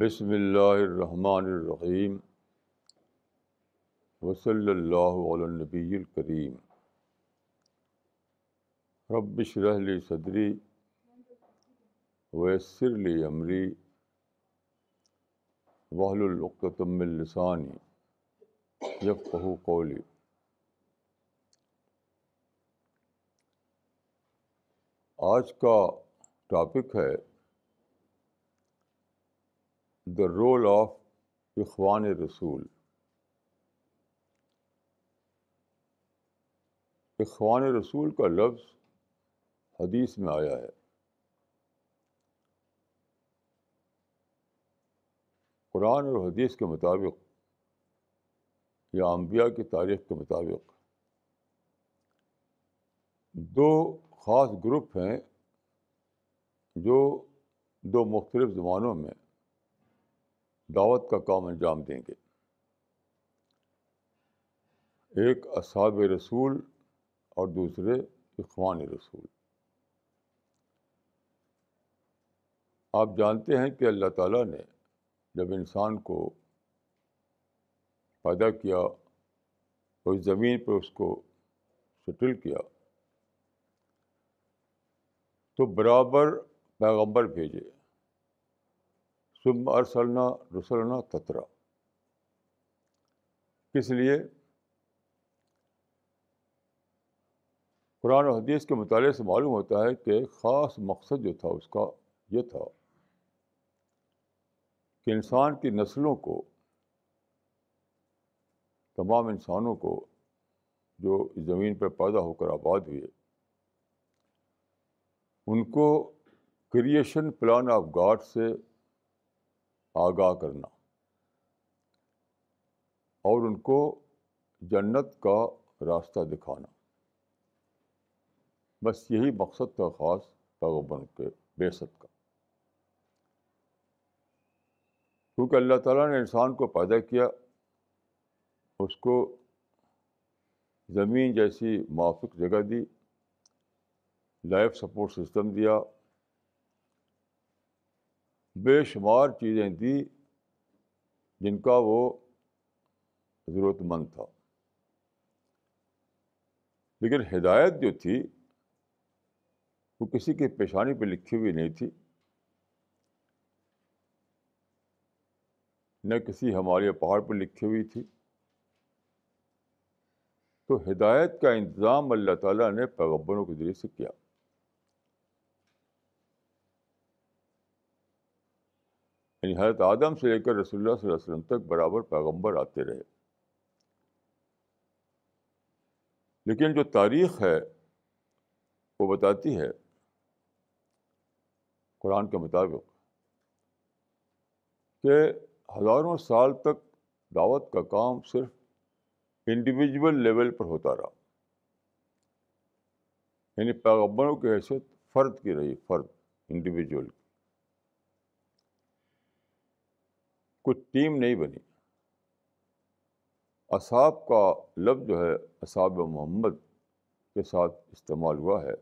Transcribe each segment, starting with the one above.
بسم اللہ الرحمن الرحیم وصلی اللہ علی النبی الکریم رب اشرح لی صدری ویسر لی امری وحل العقدۃ من لسانی یفقہوا قولی آج کا ٹاپک ہے دا رول آف اخوان رسول. اخوان رسول کا لفظ حدیث میں آیا ہے. قرآن اور حدیث کے مطابق یا انبیاء کی تاریخ کے مطابق۔ دو خاص گروپ ہیں جو دو مختلف زمانوں میں دعوت کا کام انجام دیں گے۔ ایک اصحاب رسول اور دوسرے اخوان رسول۔ آپ جانتے ہیں کہ اللہ تعالیٰ نے جب انسان کو پیدا کیا اور اس زمین پر اس کو سیٹل کیا۔ تو برابر پیغمبر بھیجے۔ سم ارسلنا رسلنا تترا کس لیے؟ قرآن و حدیث کے مطالعے سے معلوم ہوتا ہے کہ خاص مقصد جو تھا اس کا یہ تھا کہ انسان کی نسلوں کو تمام انسانوں کو جو زمین پر پیدا ہو کر آباد ہوئے، ان کو کریشن پلان آف گاڈ سے آگاہ کرنا اور ان کو جنت کا راستہ دکھانا۔ بس یہی مقصد تھا خاص پیغبر کے بے ست کا۔ کیونکہ اللہ تعالیٰ نے انسان کو پیدا کیا اس کو زمین جیسی موافق جگہ دی، لائف سپورٹ سسٹم دیا۔ بے شمار چیزیں دی جن کا وہ ضرورت مند تھا۔ لیکن ہدایت جو تھی، وہ کسی کی پیشانی پہ لکھی ہوئی نہیں تھی۔ نہ کسی ہمارے پہاڑ پہ لکھی ہوئی تھی۔ تو ہدایت کا انتظام اللہ تعالیٰ نے پیغبروں کے ذریعے سے کیا۔ یعنی حضرت آدم سے لے کر رسول اللہ صلی اللہ علیہ وسلم تک برابر پیغمبر آتے رہے۔ لیکن جو تاریخ ہے، وہ بتاتی ہے قرآن کے مطابق کہ ہزاروں سال تک دعوت کا کام صرف انڈیویجول لیول پر ہوتا رہا۔ یعنی پیغبروں کی حیثیت فرد کی رہی، فرد انڈیویجول کی کوئی ٹیم نہیں بنی۔ اصحاب کا لفظ جو ہے، اصحاب محمد کے ساتھ استعمال ہوا ہے۔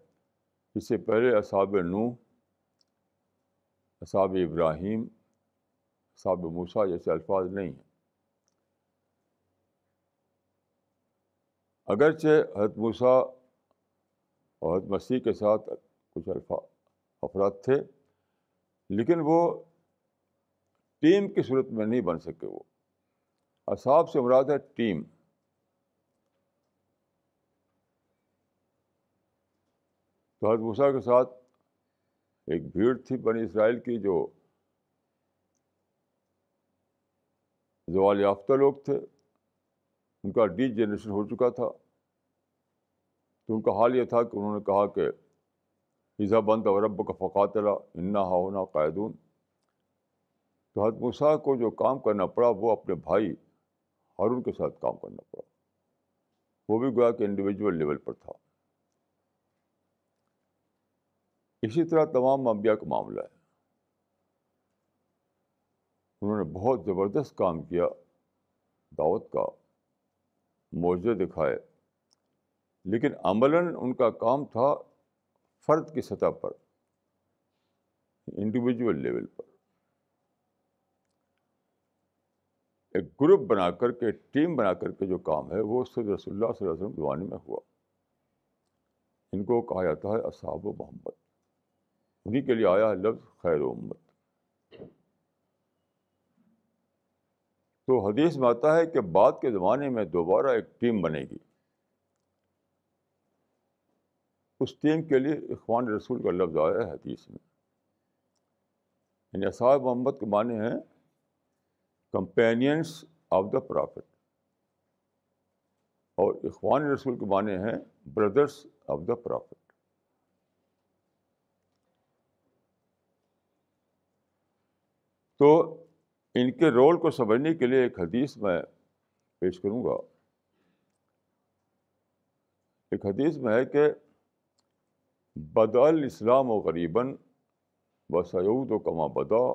اس سے پہلے اصحاب نو اصحاب ابراہیم، اصحاب موسا جیسے الفاظ نہیں ہیں۔ اگرچہ حضرت موسیٰ اور حضرت مسیح کے ساتھ کچھ الفاظ افراد تھے، لیکن وہ ٹیم کی صورت میں نہیں بن سکے۔ وہ اصحاب سے مراد ہے ٹیم۔ تو حضرت موسیٰ کے ساتھ ایک بھیڑ تھی بنی اسرائیل کی، جو زوال یافتہ لوگ تھے۔ ان کا ڈی جنریشن ہو چکا تھا۔ تو ان کا حال یہ تھا کہ انہوں نے کہا کہ ایزا بند اور رب کا فقات انا ہونا قائدون تو حضرت موسیٰ کو جو کام کرنا پڑا وہ اپنے بھائی ہارون کے ساتھ کام کرنا پڑا۔ وہ بھی گویا کہ انڈیویجول لیول پر تھا۔ اسی طرح تمام انبیاء کا معاملہ ہے۔ انہوں نے بہت زبردست کام کیا دعوت کا۔ معجزے دکھائے۔ لیکن عملاً ان کا کام تھا فرد کی سطح پر انڈیویجول لیول پر۔ ایک گروپ بنا کر کے، ٹیم بنا کر کے جو کام ہے، وہ سید رسول اللہ صلی اللہ علیہ وسلم زمانے میں ہوا۔ ان کو کہا جاتا ہے اصحاب و محمد۔ انہیں کے لیے آیا ہے لفظ خیر و امت تو حدیث میں آتا ہے کہ بعد کے زمانے میں دوبارہ ایک ٹیم بنے گی۔ اس ٹیم کے لیے اخوان رسول کا لفظ آیا ہے حدیث میں۔ یعنی اصحاب محمد کے معنی ہیں کمپینینس آف دا پرافٹ اور اخوان رسول کے معنی ہیں بردرس آف دا پرافٹ تو ان کے رول کو سمجھنے کے لیے ایک حدیث میں پیش کروں گا۔ ایک حدیث میں ہے کہ بدل اسلام و غریباً و سعود و کما بدا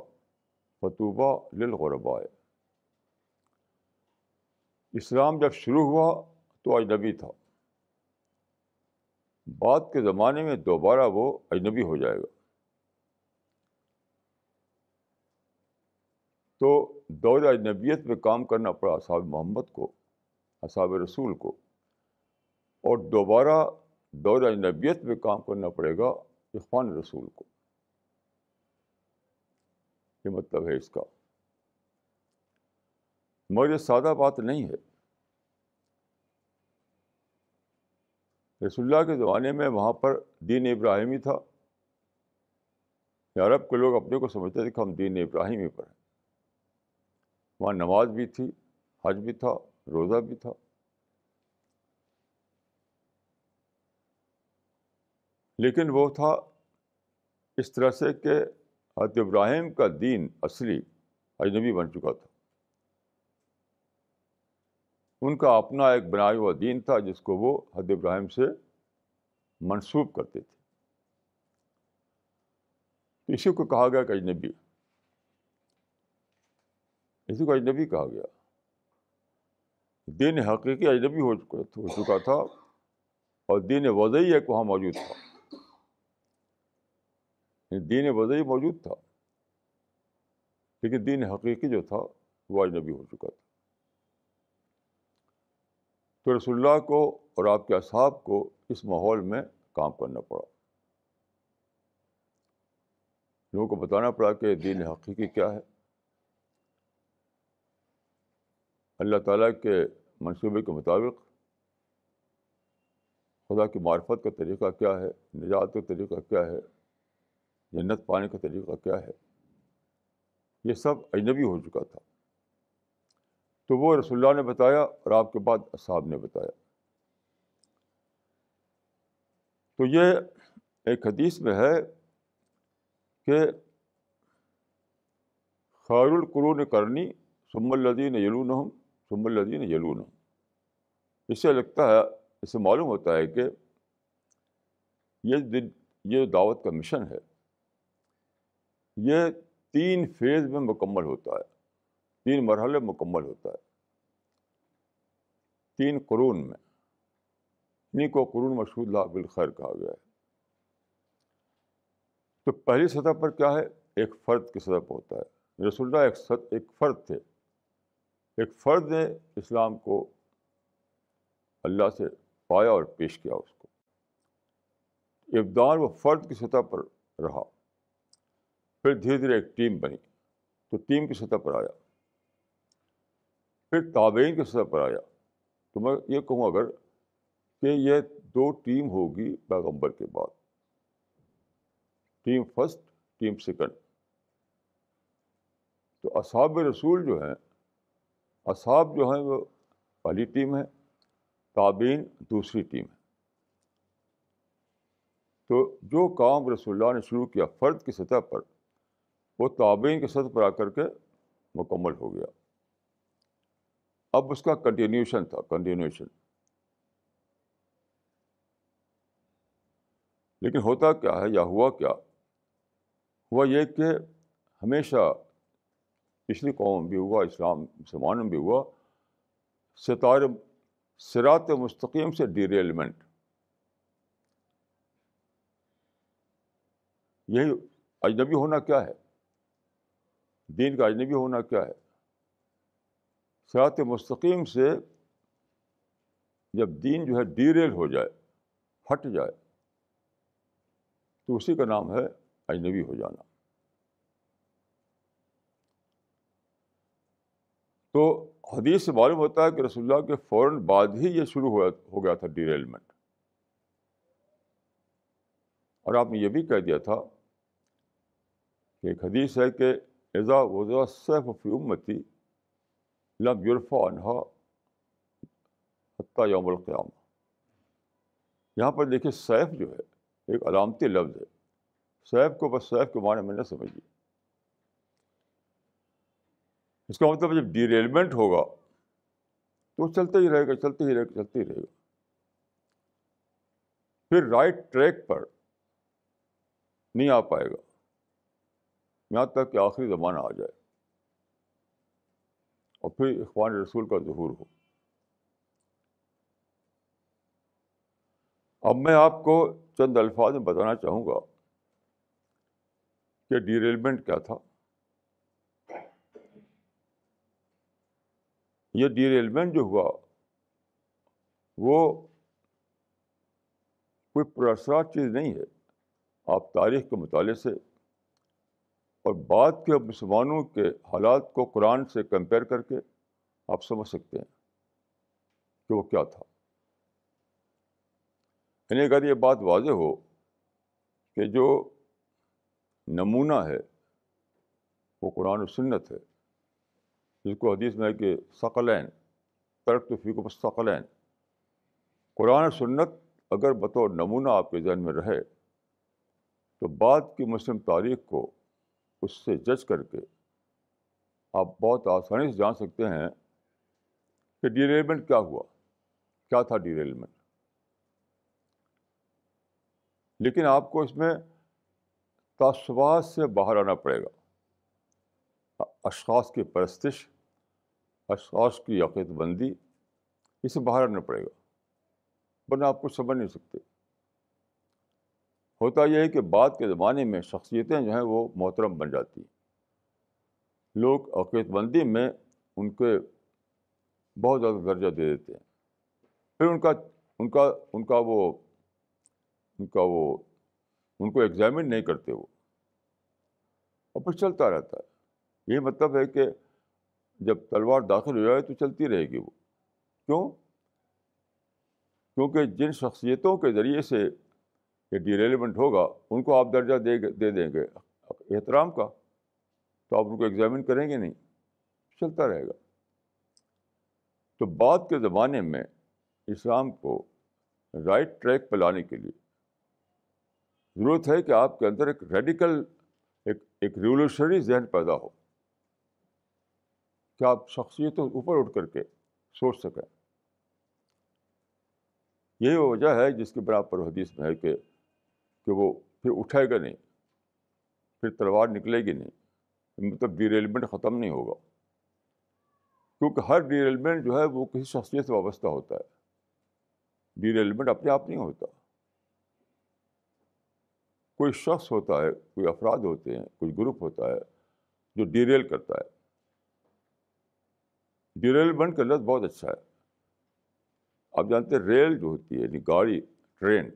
فتوبہ للغربائے اسلام جب شروع ہوا تو اجنبی تھا۔ بعد کے زمانے میں دوبارہ وہ اجنبی ہو جائے گا۔ تو دور اجنبیت میں کام کرنا پڑا اصحاب محمد کو، اصحاب رسول کو۔ اور دوبارہ دور اجنبیت میں کام کرنا پڑے گا اخوان رسول کو۔ یہ مطلب ہے اس کا۔ مگر یہ سادہ بات نہیں ہے۔ رسول اللہ کے زمانے میں وہاں پر دین ابراہیمی تھا۔ عرب کے لوگ اپنے کو سمجھتے تھے کہ ہم دین ابراہیمی پر ہیں۔ وہاں نماز بھی تھی، حج بھی تھا، روزہ بھی تھا۔ لیکن وہ تھا اس طرح سے کہ حضرت ابراہیم کا دین اصلی اجنبی بن چکا تھا۔ ان کا اپنا ایک بنایا ہوا دین تھا جس کو وہ حد ابراہیم سے منسوب کرتے تھے۔ اسی کو کہا گیا کہ اجنبی۔ اسی کو اجنبی کہا گیا۔ دین حقیقی اجنبی ہو چکا تھا اور دین وضعی ایک وہاں موجود تھا۔ دین وضعی موجود تھا، لیکن دین حقیقی جو تھا وہ اجنبی ہو چکا تھا۔ تو رسول اللہ کو اور آپ کے اصحاب کو اس ماحول میں کام کرنا پڑا۔ لوگوں کو بتانا پڑا کہ دین حقیقی کیا ہے۔ اللہ تعالیٰ کے منصوبے کے مطابق خدا کی معرفت کا طریقہ کیا ہے، نجات کا طریقہ کیا ہے، جنت پانے کا طریقہ کیا ہے، یہ سب اجنبی ہو چکا تھا۔ تو وہ رسول اللہ نے بتایا اور آپ کے بعد اصحاب نے بتایا۔ تو یہ ایک حدیث میں ہے کہ خیر القرون کرنی سم الدین یلون سم الدین یلون اس سے لگتا ہے اس سے معلوم ہوتا ہے کہ یہ دن یہ دعوت کا مشن ہے یہ تین فیز میں مکمل ہوتا ہے تین مرحلے مکمل ہوتا ہے تین قرون میں انہیں کو قرون مشہور لا بالخیر کہا گیا ہے تو پہلی سطح پر کیا ہے ایک فرد کی سطح پر ہوتا ہے رسول اللہ ایک ایک فرد تھے ایک فرد نے اسلام کو اللہ سے پایا اور پیش کیا اس کو۔ ابدان وہ فرد کی سطح پر رہا۔ پھر دھیرے دھیرے ایک ٹیم بنی۔ تو ٹیم کی سطح پر آیا۔ پھر تابعین کی سطح پر آیا۔ تو میں یہ کہوں اگر کہ یہ دو ٹیم ہوگی پیغمبر کے بعد۔ Team first team second. تو اصحاب رسول جو ہیں اصحاب جو ہیں وہ پہلی ٹیم ہے، تابعین دوسری ٹیم ہے۔ تو جو کام رسول اللہ نے شروع کیا فرد کی سطح پر، وہ تابعین کی سطح پر آ کر کے مکمل ہو گیا۔ اب اس کا کنٹینیوشن تھا کنٹینیوشن لیکن ہوتا کیا ہے یا ہوا کیا؟ ہوا یہ کہ ہمیشہ پچھلی قوم بھی ہوا اسلام مسلمانوں بھی ہوا ستارے سرات مستقیم سے ڈیریلمنٹ یہی اجنبی ہونا کیا ہے دین کا اجنبی ہونا کیا ہے سرات مستقیم سے جب دین جو ہے ڈیریل ہو جائے ہٹ جائے تو اسی کا نام ہے اجنبی ہو جانا تو حدیث سے معلوم ہوتا ہے کہ رسول اللہ کے فوراً بعد ہی یہ شروع ہو گیا تھا ڈیریلمنٹ اور آپ نے یہ بھی کہہ دیا تھا کہ ایک حدیث ہے کہ ایزا وضا سیف فی امتی لم یورفا انہا حتیٰ یوم القیام یہاں پر دیکھیے سیف جو ہے ایک علامتی لفظ ہے. سیف کو بس سیف کے معنی میں نہ سمجھیے. اس کا مطلب جب ڈیریلمنٹ ہوگا تو چلتے ہی رہے گا چلتے ہی رہے گا چلتے ہی رہے گا۔ پھر رائٹ ٹریک پر نہیں آ پائے گا۔ یہاں تک کہ آخری زمانہ آ جائے۔ اور پھر اخوان رسول کا ظہور ہو۔ اب میں آپ کو چند الفاظ میں بتانا چاہوں گا کہ ڈیریلمنٹ کیا تھا۔ یہ ڈیریلمنٹ جو ہوا، وہ کوئی پراسرات چیز نہیں ہے۔ آپ تاریخ کے مطالعے سے اور بعد کے مسلمانوں کے حالات کو قرآن سے کمپیئر کر کے آپ سمجھ سکتے ہیں کہ وہ کیا تھا۔ یعنی اگر یہ بات واضح ہو کہ جو نمونہ ہے، وہ قرآن و سنت ہے۔ جس کو حدیث میں ہے کہ ثقلین ترک تو فیق ثقلین قرآن سنت اگر بطور نمونہ آپ کے ذہن میں رہے تو بعد کی مسلم تاریخ کو اس سے جج کر کے آپ بہت آسانی سے جان سکتے ہیں کہ ڈیریلمنٹ کیا ہوا کیا تھا ڈیریلمنٹ لیکن آپ کو اس میں تعصبات سے باہر آنا پڑے گا اشخاص کی پرستش، اشخاص کی عقید بندی، اسے باہر آنا پڑے گا۔ ورنہ آپ کو سمجھ نہیں سکتے۔ ہوتا یہ ہے کہ بعد کے زمانے میں شخصیتیں جو ہیں وہ محترم بن جاتی ہیں۔ لوگ عقیت بندی میں ان کے بہت زیادہ درجہ دے دیتے ہیں۔ پھر ان کا ان کا ان کا وہ، ان کا وہ، ان کو ایگزامن نہیں کرتے وہ۔ اور پھر چلتا رہتا ہے۔ یہ مطلب ہے کہ جب تلوار داخل ہو جائے تو چلتی رہے گی وہ۔ کیوں؟ کیونکہ جن شخصیتوں کے ذریعے سے یہ ڈیریلیونٹ ہوگا، ان کو آپ درجہ دے دے دیں گے احترام کا۔ تو آپ ان کو ایگزامن کریں گے نہیں، چلتا رہے گا۔ تو بعد کے زمانے میں اسلام کو رائٹ ٹریک پہ لانے کے لیے ضرورت ہے کہ آپ کے اندر ایک ریڈیکل ایک ایک ریولیوشنری ذہن پیدا ہو۔ کہ آپ شخصیتوں اوپر اٹھ کر کے سوچ سکیں۔ یہی وجہ ہے جس کے برابر حدیث میں ہے کہ کہ وہ پھر اٹھے گا نہیں، پھر تلوار نکلے گی نہیں مطلب ڈیریلمنٹ ختم نہیں ہوگا۔ کیونکہ ہر ڈیریلمنٹ جو ہے وہ کسی شخصیت سے وابستہ ہوتا ہے۔ ڈیریلمنٹ اپنے آپ نہیں ہوتا۔ کوئی شخص ہوتا ہے، کوئی افراد ہوتے ہیں، کوئی گروپ ہوتا ہے جو ڈیریل کرتا ہے۔ ڈیریلمنٹ کا لفظ بہت اچھا ہے۔ آپ جانتے ہیں ریل جو ہوتی ہے یعنی گاڑی، ٹرین،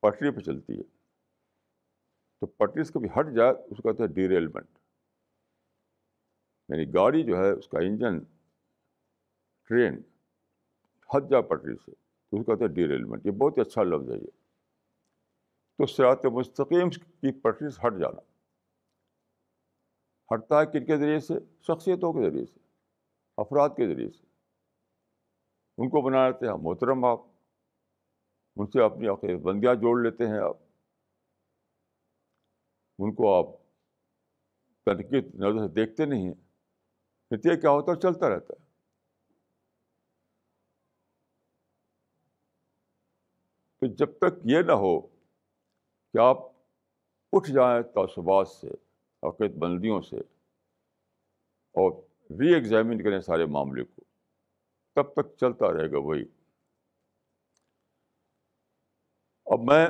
پٹری پہ چلتی ہے۔ تو پٹری سے کبھی ہٹ جائے، اس کو کہتے ہیں ڈیریلمنٹ یعنی گاڑی جو ہے، اس کا انجن، ٹرین ہٹ جائے پٹری سے، تو اس کو کہتے ہیں ڈیریلمنٹ یہ بہت ہی اچھا لفظ ہے یہ۔ تو سیاحت مستقیم کی پٹری سے ہٹ جانا۔ ہٹتا ہے کن کے ذریعے سے؟ شخصیتوں کے ذریعے سے۔ افراد کے ذریعے سے۔ ان کو بنا لیتے ہیں محترم آپ، ان سے اپنی عقید بندیاں جوڑ لیتے ہیں آپ۔ ان کو آپ تنقید نظر سے دیکھتے نہیں ہیں۔ نتیجہ کیا ہوتا ہے؟ چلتا رہتا ہے۔ تو جب تک یہ نہ ہو کہ آپ اٹھ جائیں تعصبات سے عقید بندیوں سے اور ری ایگزامن کریں سارے معاملے کو۔ تب تک چلتا رہے گا وہی۔ اب میں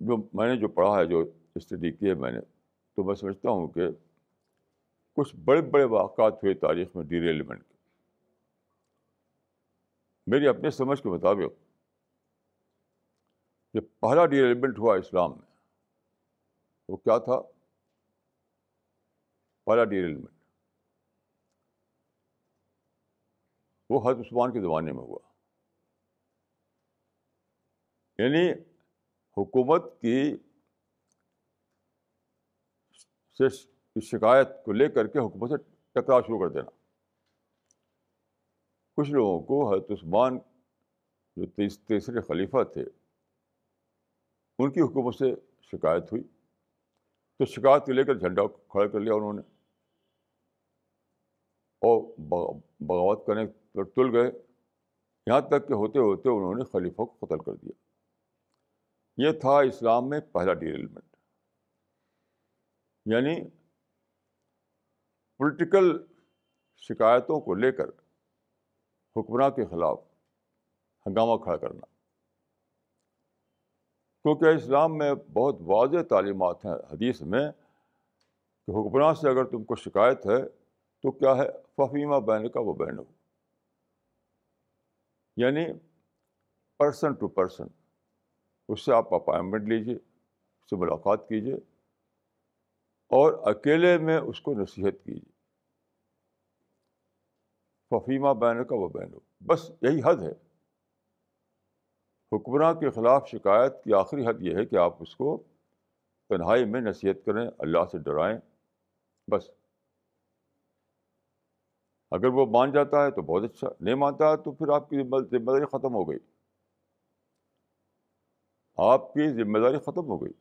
جو میں نے جو پڑھا ہے، جو اسٹڈی کی ہے میں نے، تو میں سمجھتا ہوں کہ کچھ بڑے بڑے واقعات ہوئے تاریخ میں ڈیریلمنٹ کے۔ میری اپنے سمجھ کے مطابق جو پہلا ڈیریلمنٹ ہوا اسلام میں، وہ کیا تھا؟ پہلا ڈیریلمنٹ وہ حضرت عثمان کے زمانے میں ہوا۔ یعنی حکومت کی سے شکایت کو لے کر کے حکومت سے ٹکراؤ شروع کر دینا۔ کچھ لوگوں کو حضرت عثمان جو تیسرے خلیفہ تھے، ان کی حکومت سے شکایت ہوئی۔ تو شکایت کو لے کر جھنڈا کھڑا کر لیا انہوں نے اور بغاوت کرنے پر تل گئے۔ یہاں تک کہ ہوتے ہوتے انہوں نے خلیفہ کو قتل کر دیا۔ یہ تھا اسلام میں پہلا ڈیولپمنٹ یعنی پولیٹیکل شکایتوں کو لے کر حکمراں کے خلاف ہنگامہ کھڑا کرنا۔ کیونکہ اسلام میں بہت واضح تعلیمات ہیں حدیث میں کہ حکمراں سے اگر تم کو شکایت ہے تو کیا ہے؟ فہیمہ بین کا وہ بین ہو یعنی پرسن ٹو پرسن۔ اس سے آپ اپائنٹمنٹ لیجیے اس سے ملاقات کیجیے اور اکیلے میں اس کو نصیحت کیجیے ففیمہ بین کا وہ بین ہو بس یہی حد ہے۔ حکمراں کے خلاف شکایت کی آخری حد یہ ہے کہ آپ اس کو تنہائی میں نصیحت کریں، اللہ سے ڈرائیں۔ بس۔ اگر وہ مان جاتا ہے تو بہت اچھا نہیں مانتا ہے تو پھر آپ کی ذمہ داری ختم ہو گئی۔ آپ کی ذمہ داری ختم ہو گئی۔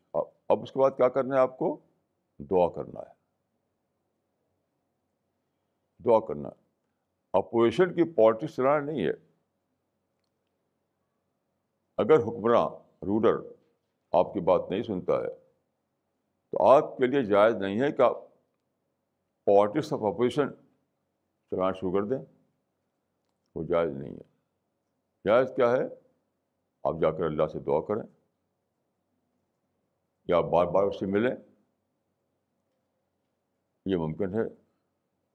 اب اس کے بعد کیا کرنا ہے آپ کو؟ دعا کرنا ہے۔ دعا کرنا ہے۔ اپوزیشن کی پالٹکس چلانا نہیں ہے۔ اگر حکمراں، رولر آپ کی بات نہیں سنتا ہے، تو آپ کے لیے جائز نہیں ہے کہ آپ پالٹکس آف اپوزیشن چلانا شروع کر دیں، وہ جائز نہیں ہے۔ جائز کیا ہے؟ آپ جا کر اللہ سے دعا کریں، یا بار بار اس سے ملیں۔ یہ ممکن ہے،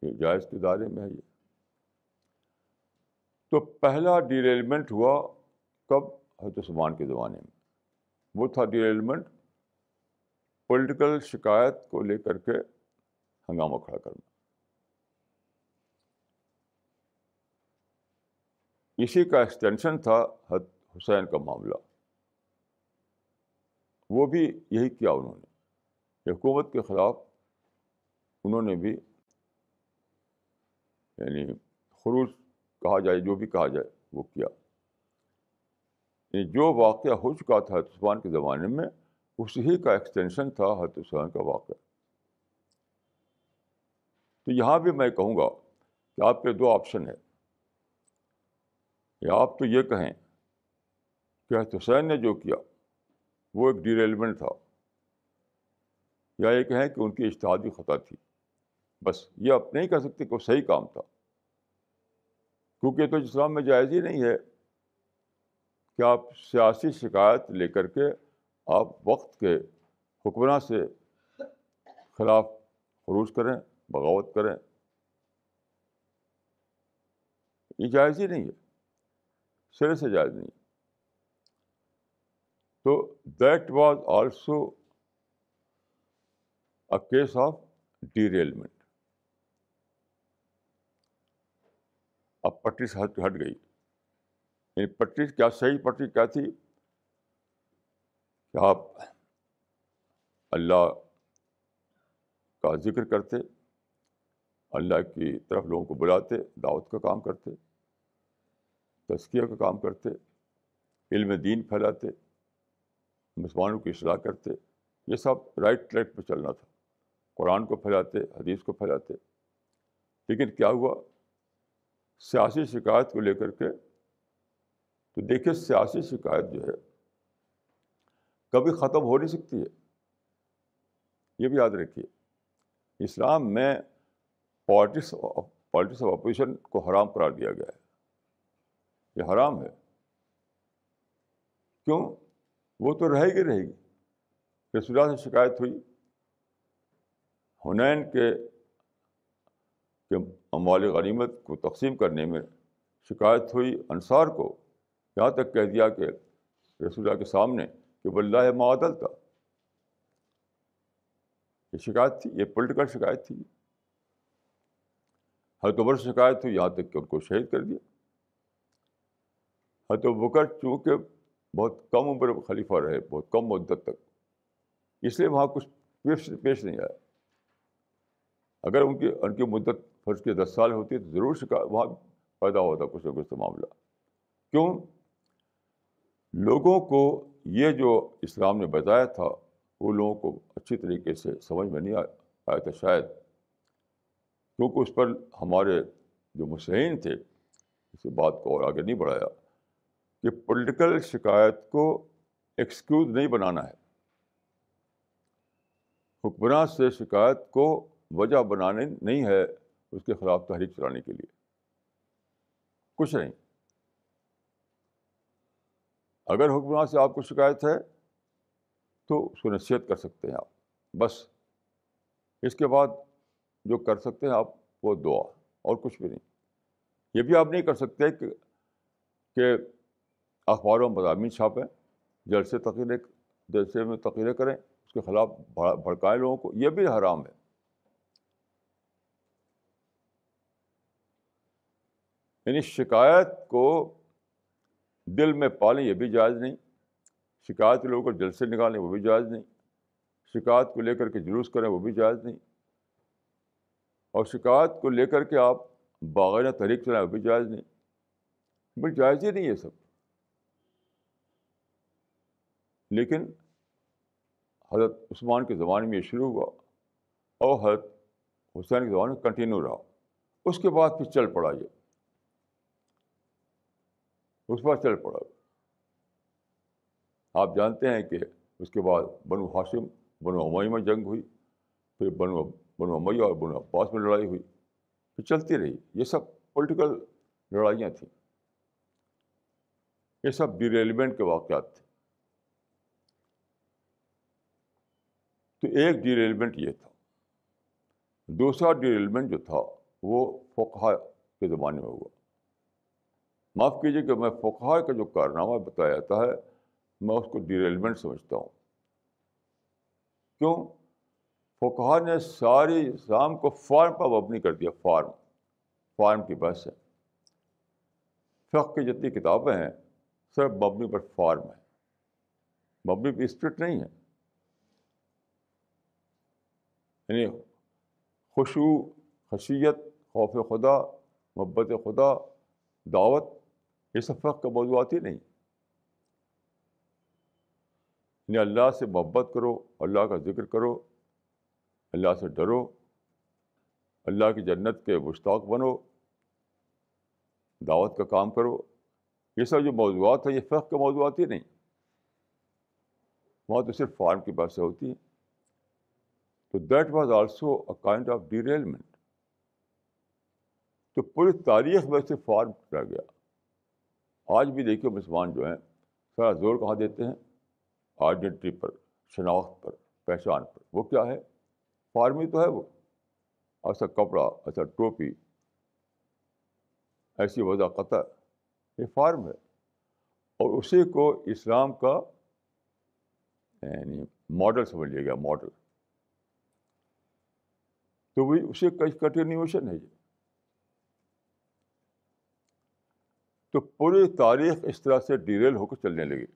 یہ جائز کے دائرے میں ہے یہ۔ تو پہلا ڈیریلمنٹ ہوا کب؟ حضرت عثمان کے زمانے میں۔ وہ تھا ڈیریلمنٹ پولیٹیکل شکایت کو لے کر کے ہنگامہ کھڑا کرنا۔ اسی کا ایکسٹینشن تھا حد حسین کا معاملہ۔ وہ بھی یہی کیا انہوں نے۔ حکومت کے خلاف انہوں نے بھی یعنی خروج کہا جائے، جو بھی کہا جائے، وہ کیا۔ یعنی جو واقعہ ہو چکا تھا عثمان کے زمانے میں، اسی کا ایکسٹینشن تھا حضرت عثمان کا واقعہ۔ تو یہاں بھی میں کہوں گا کہ آپ کے دو آپشن ہے یا آپ تو یہ کہیں کہ حسین نے جو کیا وہ ایک ڈیریلمنٹ تھا، یا یہ کہیں کہ ان کی اشتہادی خطا تھی۔ بس یہ آپ نہیں کہہ سکتے کہ وہ صحیح کام تھا۔ کیونکہ تو اسلام میں جائز ہی نہیں ہے کہ آپ سیاسی شکایت لے کر کے آپ وقت کے حکمراں سے خلاف خروج کریں، بغاوت کریں۔ یہ جائز ہی نہیں ہے۔ سرے سے جائز نہیں۔ تو that was also a case of derailment اب پٹری سے ہٹ ہٹ گئی۔ یعنی پٹری کیا صحیح پٹری کیا تھی؟ کہ آپ اللہ کا ذکر کرتے، اللہ کی طرف لوگوں کو بلاتے، دعوت کا کام کرتے۔ تزکیہ کا کام کرتے، علم دین پھیلاتے، مسلمانوں کی اصلاح کرتے، یہ سب رائٹ ٹریک پہ چلنا تھا۔ قرآن کو پھیلاتے، حدیث کو پھیلاتے۔ لیکن کیا ہوا؟ سیاسی شکایت کو لے کر کے، تو دیکھیے سیاسی شکایت جو ہے، کبھی ختم ہو نہیں سکتی ہے۔ یہ بھی یاد رکھیے، اسلام میں پالٹکس پالٹکس آف اپوزیشن کو حرام قرار دیا گیا ہے۔ یہ حرام ہے۔ کیوں؟ وہ تو رہے گی رہے گی۔ رسول اللہ سے شکایت ہوئی۔ حنین کے کہ اموال غنیمت کو تقسیم کرنے میں شکایت ہوئی۔ انصار کو یہاں تک کہہ دیا کہ رسول اللہ کے سامنے کہ بلّہ معدل تھا یہ شکایت تھی، یہ پولیٹیکل شکایت تھی۔ عمر سے شکایت ہوئی، یہاں تک کہ ان کو شہید کر دیا۔ حضرت بکر چونکہ بہت کم عمر خلیفہ رہے، بہت کم مدت تک۔ اس لیے وہاں کچھ پیش پیش نہیں آیا۔ اگر ان کی ان کی مدت فرض کے دس سال ہوتی تو ضرور شکایت وہاں پیدا ہوتا کچھ نہ کچھ تو معاملہ۔ کیوں؟ لوگوں کو یہ جو اسلام نے بتایا تھا، وہ لوگوں کو اچھی طریقے سے سمجھ میں نہیں آیا تھا شاید۔ کیونکہ اس پر ہمارے جو مسئین تھے، اس بات کو اور آگے نہیں بڑھایا۔ کہ پولیٹیکل شکایت کو ایکسکیوز نہیں بنانا ہے۔ حکمراں سے شکایت کو وجہ بنانے نہیں ہے اس کے خلاف تحریک چلانے کے لیے۔ کچھ نہیں۔ اگر حکمراں سے آپ کو شکایت ہے تو اس کو نصیحت کر سکتے ہیں آپ۔ بس۔ اس کے بعد جو کر سکتے ہیں آپ وہ دعا۔ اور کچھ بھی نہیں۔ یہ بھی آپ نہیں کر سکتے کہ کہ اخباروں مضامین چھاپیں جلسے تقریریں جلسے میں تقریریں کریں، اس کے خلاف بھڑکائیں لوگوں کو، یہ بھی حرام ہے۔ یعنی شکایت کو دل میں پالیں، یہ بھی جائز نہیں۔ شکایت لوگوں کو جل سے نکالیں، وہ بھی جائز نہیں۔ شکایت کو لے کر کے جلوس کریں، وہ بھی جائز نہیں۔ اور شکایت کو لے کر کے آپ باغیر تحریک چلائیں، وہ بھی جائز نہیں۔ بل جائز ہی نہیں یہ سب۔ لیکن حضرت عثمان کے زمانے میں یہ شروع ہوا اور حضرت حسین کے زمانے میں کنٹینیو رہا۔ اس کے بعد پھر چل پڑا یہ۔ اس پر چل پڑا۔ آپ جانتے ہیں کہ اس کے بعد بنو ہاشم، بنو امئی میں جنگ ہوئی، پھر بنو بنو امیا اور بنو عباس میں لڑائی ہوئی۔ پھر چلتی رہی۔ یہ سب پولیٹیکل لڑائیاں تھیں۔ یہ سب ڈیریلیمنٹ کے واقعات تھے۔ ایک ڈیریلیمنٹ یہ تھا۔ دوسرا ڈیریلیمنٹ جو تھا وہ فوکہ کے زمانے میں ہوا۔ معاف کیجیے کہ میں فقہ کا جو کارنامہ بتایا جاتا ہے میں اس کو ڈیریلمنٹ سمجھتا ہوں۔ کیوں؟ فقہ نے ساری اسلام کو فارم پر مبنی کر دیا فارم فارم کی بحث ہے۔ فق کی جتنی کتابیں ہیں، صرف مبنی پر فارم ہے۔ مبنی پہ اسپرٹ نہیں ہے۔ یعنی خوشو، خشیت، خوف خدا، محبت خدا، دعوت، یہ سب فرق کا موضوعات ہی نہیں۔ یعنی اللہ سے محبت کرو، اللہ کا ذکر کرو، اللہ سے ڈرو، اللہ کی جنت کے مشتاق بنو، دعوت کا کام کرو۔ یہ سب جو موضوعات ہیں، یہ فرق کے موضوعات ہی نہیں۔ وہاں تو صرف فارم کی بحثیں ہوتی ہیں۔ تو that was also a kind of derailment تو پوری تاریخ میں سے فارم رہ گیا۔ آج بھی دیکھیے مسلمان جو ہیں، سارا زور کہاں دیتے ہیں؟ آئیڈینٹی پر، شناخت پر، پہچان پر۔ وہ کیا ہے؟ فارمی تو ہے وہ۔ ایسا کپڑا ایسا ٹوپی، ایسی وضع قطع یہ فارم ہے۔ اور اسی کو اسلام کا یعنی ماڈل سمجھ لیا گیا ماڈل تو وہی اسی کنٹینیوشن ہے یہ تو پوری تاریخ اس طرح سے ڈیریل ہو کر چلنے لگی۔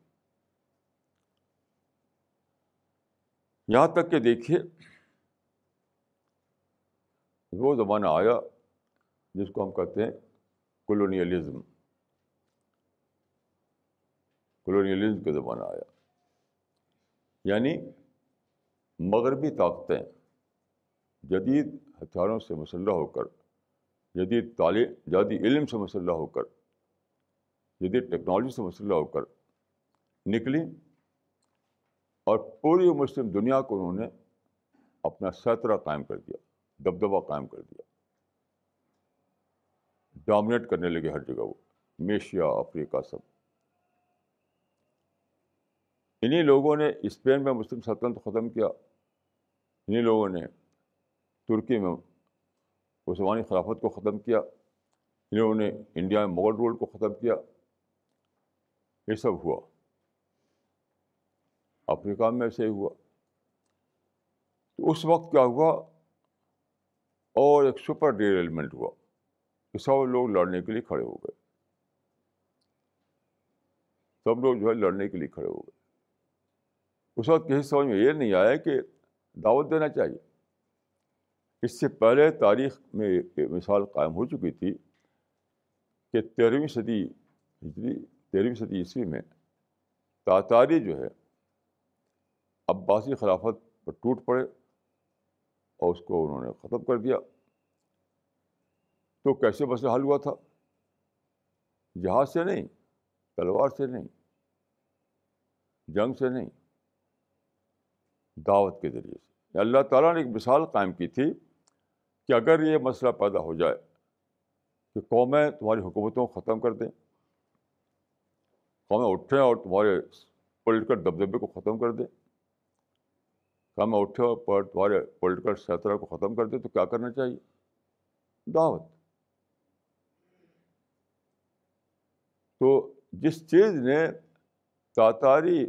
یہاں تک کہ دیکھیے، وہ زمانہ آیا جس کو ہم کہتے ہیں کولونیلزم کولونیلزم کا زمانہ آیا۔ یعنی مغربی طاقتیں۔ جدید ہتھیاروں سے مسلح ہو کر، جدید تعلیم، جدید علم سے مسلح ہو کر، جدید ٹیکنالوجی سے مسئلہ ہو کر نکلی اور پوری مسلم دنیا کو انہوں نے اپنا سیطرہ قائم کر دیا، دبدبہ قائم کر دیا۔ ڈومنیٹ کرنے لگے ہر جگہ وہ، میشیا، افریقہ سب۔ انہیں لوگوں نے اسپین میں مسلم سلطنت ختم کیا۔ انہیں لوگوں نے ترکی میں عثمانی خلافت کو ختم کیا ان لوگوں نے انڈیا میں مغل رول کو ختم کیا، یہ سب ہوا۔ افریقہ میں ایسے ہی ہوا۔ تو اس وقت کیا ہوا؟ اور ایک سپر ڈیل ہوا۔ کہ سب لوگ لڑنے کے لیے کھڑے ہو گئے۔ سب لوگ جو ہے لڑنے کے لیے کھڑے ہو گئے۔ اس وقت کسی سمجھ میں یہ نہیں آیا کہ دعوت دینا چاہیے۔ اس سے پہلے تاریخ میں مثال قائم ہو چکی تھی کہ تیرہویں صدی ہجری تیرہویں صدی عیسوی میں تاتاری جو ہے عباسی خلافت پر ٹوٹ پڑے اور اس کو انہوں نے ختم کر دیا تو کیسے مسئلہ حل ہوا تھا جہاز سے نہیں تلوار سے نہیں جنگ سے نہیں دعوت کے ذریعے سے اللہ تعالیٰ نے ایک مثال قائم کی تھی کہ اگر یہ مسئلہ پیدا ہو جائے کہ قومیں تمہاری حکومتوں کو ختم کر دیں، قومیں اٹھیں اور تمہارے پولیٹیکل دبدبے کو ختم کر دیں، قومیں اٹھیں پر تمہارے پولیٹیکل سیطرہ کو ختم کر دیں، تو کیا کرنا چاہیے؟ دعوت۔ تو جس چیز نے تاتاری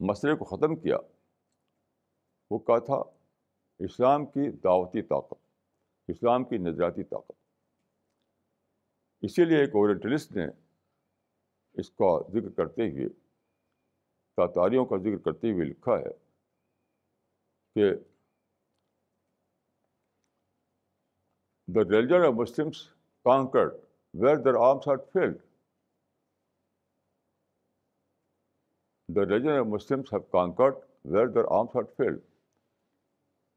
مسئلے کو ختم کیا، وہ کیا تھا؟ اسلام کی دعوتی طاقت، اسلام کی نظریاتی طاقت۔ اسی لیے ایک اورینٹلسٹ نے اس کا ذکر کرتے ہوئے، تاتاریوں کا ذکر کرتے ہوئے لکھا ہے کہ the religion of Muslims conquered where their arms are failed the religion of Muslims have conquered where their arms are failed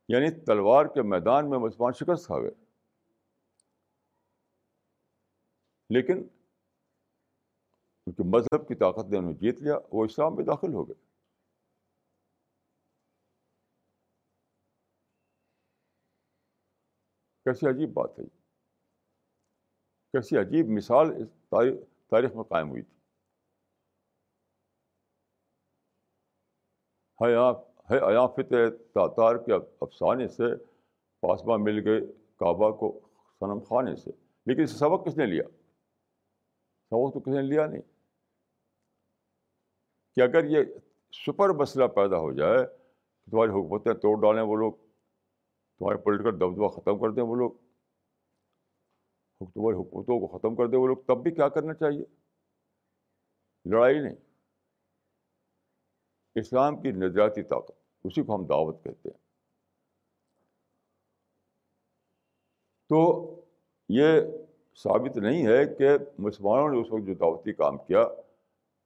یعنی تلوار کے میدان میں مسلمان شکست کھا گئے۔ لیکن ان کے مذہب کی طاقت نے انہیں جیت لیا، وہ اسلام میں داخل ہو گئے۔ کیسی عجیب بات ہے کیسی عجیب مثال اس تاریخ میں قائم ہوئی تھی۔ ہے آپ ہے۔ ایافت تاتار کے افسانے سے پاسبہ مل گئے کعبہ کو صنم خانے سے؟ لیکن اس سبق کس نے لیا؟ سبق تو کسی نے لیا نہیں؟ کہ اگر یہ سپر مسئلہ پیدا ہو جائے کہ تمہاری حکومتیں توڑ ڈالیں وہ لوگ، تمہارے پولیٹیکل دبدبہ ختم کر دیں وہ لوگ، تمہاری حکومتوں کو ختم کر دیں وہ لوگ، تب بھی کیا کرنا چاہیے؟ لڑائی نہیں۔ اسلام کی نظریاتی طاقت، اسی کو ہم دعوت کہتے ہیں۔ تو یہ ثابت نہیں ہے کہ مسلمانوں نے اس وقت جو دعوتی کام کیا،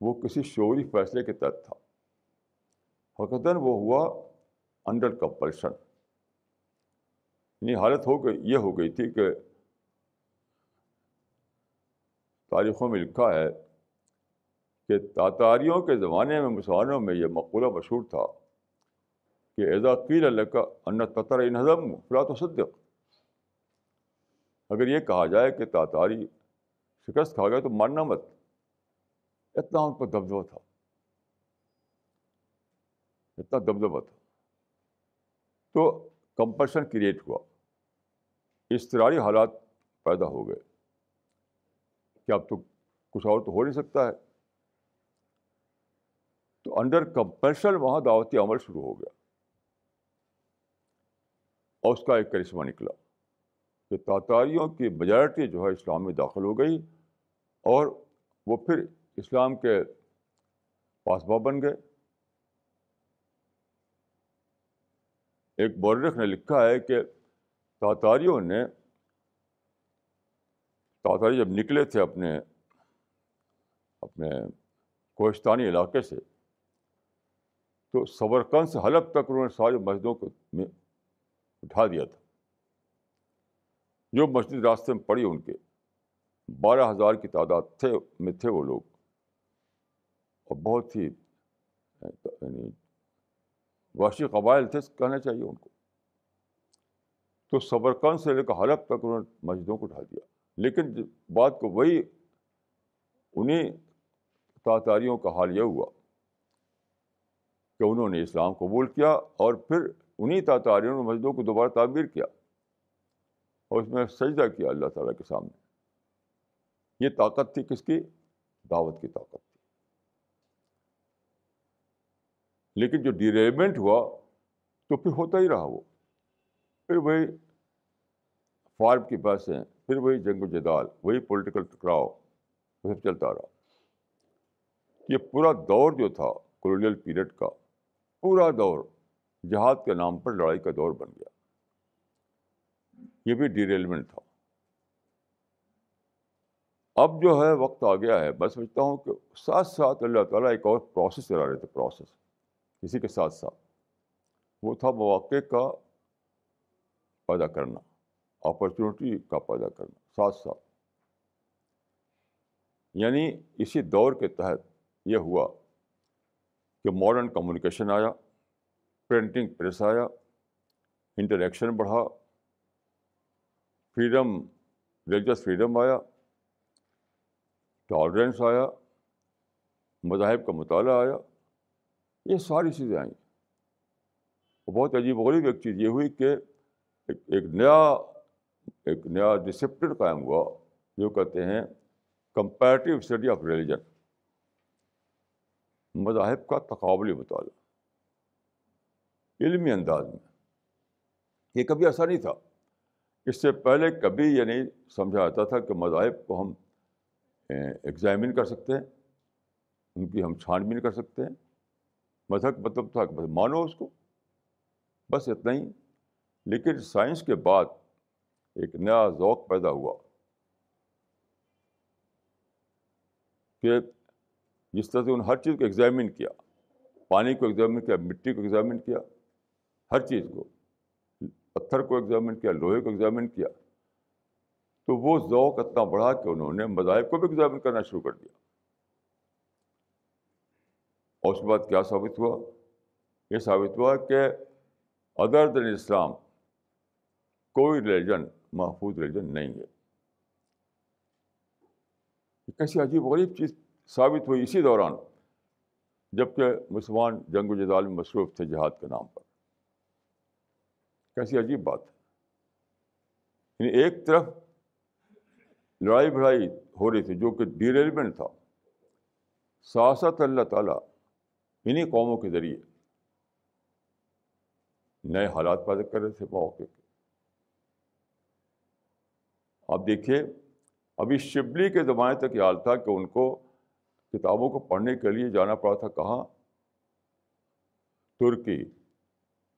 وہ کسی شعوری فیصلے کے تحت تھا۔ حقیقتاً وہ ہوا انڈر کمپلشن یعنی حالت ہو گئی، یہ ہو گئی تھی کہ تاریخوں میں لکھا ہے کہ تاتاریوں کے زمانے میں مسلمانوں میں یہ مقولہ مشہور تھا کہ ایزا قیل اللہ کا ان تطر ان ہضم فلاط و صدق اگر یہ کہا جائے کہ تاتاری شکست کھا گئے تو ماننا مت۔ اتنا ان پر دبدبہ تھا۔ اتنا دبدبہ تھا۔ تو کمپلشن کریٹ ہوا۔ استراری حالات پیدا ہو گئے۔ کہ اب تو کچھ اور تو ہو نہیں سکتا ہے؟ انڈر کمپلشن وہاں دعوتی عمل شروع ہو گیا۔ اور اس کا ایک کرشمہ نکلا کہ تاتاریوں کی میجارٹی جو ہے اسلام میں داخل ہو گئی اور وہ پھر اسلام کے پاسبا بن گئے۔ ایک بورخ نے لکھا ہے کہ تاتاریوں نے تاتاری جب نکلے تھے اپنے اپنے کوہستانی علاقے سے تو صبرکن سے حلب تک انہوں نے ساری مسجدوں کو میں اٹھا دیا تھا۔ جو مسجد راستے میں پڑی ان کے، بارہ ہزار کی تعداد تھے، میں تھے وہ لوگ۔ اور بہت ہی یعنی واشی قبائل تھے، کہنا چاہیے ان کو۔ تو صبرکن سے لے کر حلب تک انہوں نے مسجدوں کو اٹھا دیا۔ لیکن بات کو وہی انہیں تاتاریوں کا حال یہ ہوا۔ کہ انہوں نے اسلام قبول کیا اور پھر انہیں تاتاریوں نے مسجدوں کو دوبارہ تعمیر کیا اور اس میں سجدہ کیا اللہ تعالیٰ کے سامنے۔ یہ طاقت تھی کس کی؟ دعوت کی طاقت تھی۔ لیکن جو ڈیریمنٹ ہوا تو پھر ہوتا ہی رہا وہ۔ پھر وہی فارم کی بحثیں پھر وہی جنگ و جدال، وہی پولیٹیکل ٹکراؤ، وہ سب چلتا رہا۔ یہ پورا دور جو تھا کولونیل پیریڈ کا پورا دور جہاد کے نام پر لڑائی کا دور بن گیا۔ یہ بھی ڈیریلمنٹ تھا۔ اب جو ہے وقت آ گیا ہے۔ میں سمجھتا ہوں کہ ساتھ ساتھ اللہ تعالیٰ ایک اور پروسیس چلا رہے تھے۔ پروسیس اسی کے ساتھ ساتھ۔ وہ تھا مواقع کا پیدا کرنا اپرچونیٹی کا پیدا کرنا، ساتھ ساتھ۔ یعنی اسی دور کے تحت یہ ہوا۔ کہ ماڈرن کمیونیکیشن آیا پرنٹنگ پریس آیا انٹریکشن بڑھا فریڈم ریلیجس فریڈم آیا ٹالرنس آیا، مذاہب کا مطالعہ آیا، یہ ساری چیزیں آئیں۔ بہت عجیب و غریب ایک چیز یہ ہوئی کہ ایک نیا ایک نیا ڈسپلن قائم ہوا، جو کہتے ہیں کمپیریٹیو اسٹڈی آف ریلیجن مذاہب کا تقابلی مطالعہ۔ علمی انداز میں۔ یہ کبھی ایسا نہیں تھا۔ اس سے پہلے کبھی یہ نہیں سمجھا جاتا تھا کہ مذاہب کو ہم ایگزامن کر سکتے ہیں۔ ان کی ہم چھان بین کر سکتے ہیں۔ مذہب مطلب تھا کہ بس مانو اس کو۔ بس اتنا ہی۔ لیکن سائنس کے بعد ایک نیا ذوق پیدا ہوا کہ جس طرح سے انہوں نے ہر چیز کو ایگزامن کیا، پانی کو ایگزامن کیا، مٹی کو ایگزامن کیا، ہر چیز کو، پتھر کو ایگزامن کیا، لوہے کو ایگزامن کیا، تو وہ ذوق اتنا بڑھا کہ انہوں نے مذاہب کو بھی ایگزامن کرنا شروع کر دیا۔ اور اس کے بعد کیا ثابت ہوا؟ یہ ثابت ہوا کہ ادر دین اسلام کوئی ریلیجن محفوظ ریلیجن نہیں ہے۔ کیسی عجیب غریب چیز ثابت ہوئی اسی دوران جبکہ مسلمان جنگ و جدال میں مصروف تھے جہاد کے نام پر۔ کیسی عجیب بات ہے۔ یعنی ایک طرف لڑائی بھڑائی ہو رہی تھی جو کہ ڈیریلمنٹ تھا۔ سیاست اللہ تعالیٰ انہیں قوموں کے ذریعے نئے حالات پیدا کر رہے تھے موقع کے۔ آپ دیکھیے، ابھی شبلی کے زمانے تک یہ حال تھا کہ ان کو کتابوں کو پڑھنے کے لیے جانا پڑا تھا کہاں؟ ترکی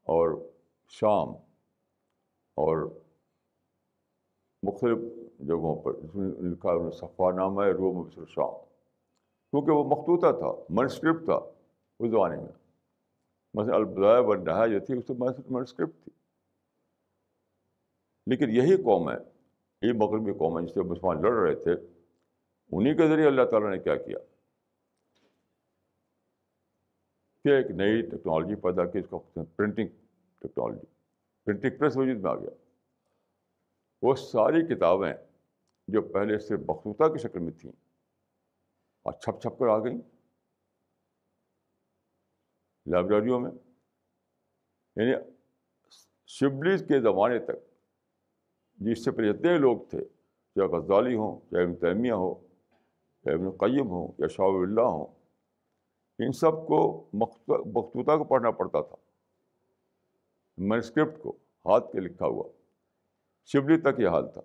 اور شام اور مختلف جگہوں پر، جس میں لکھا انہوں نے صفا نامہ ہے روم مصر شام۔ کیونکہ وہ مخطوطہ تھا، منسکرپٹ تھا اس زمانے میں۔ مثلاً البدایہ بن رہا جو تھی، اس میں منسکرپٹ تھی۔ لیکن یہی قوم ہے یہ مغربی قوم ہے، جس سے مسلمان لڑ رہے تھے۔ انہیں کے ذریعے اللہ تعالیٰ نے کیا کیا؟ کہ ایک نئی ٹیکنالوجی پیدا کی، اس کو پرنٹنگ ٹیکنالوجی۔ پرنٹنگ پریس وجود میں آ گیا۔ وہ ساری کتابیں جو پہلے صرف مخصوطہ کی شکل میں تھیں اور چھپ چھپ کر آ گئیں۔ لائبریریوں میں یعنی شبلی کے زمانے تک، جس سے پہلے جتنے لوگ تھے، چاہے غزالی ہوں، چاہے ابن تیمیہ ہو، چاہے ابن قیم ہوں یا شاہ اللہ ہوں ان سب کو مخصوطہ کو پڑھنا پڑتا تھا۔ مینسکرپٹ کو ہاتھ کے لکھا ہوا۔ شبلی تک یہ حال تھا۔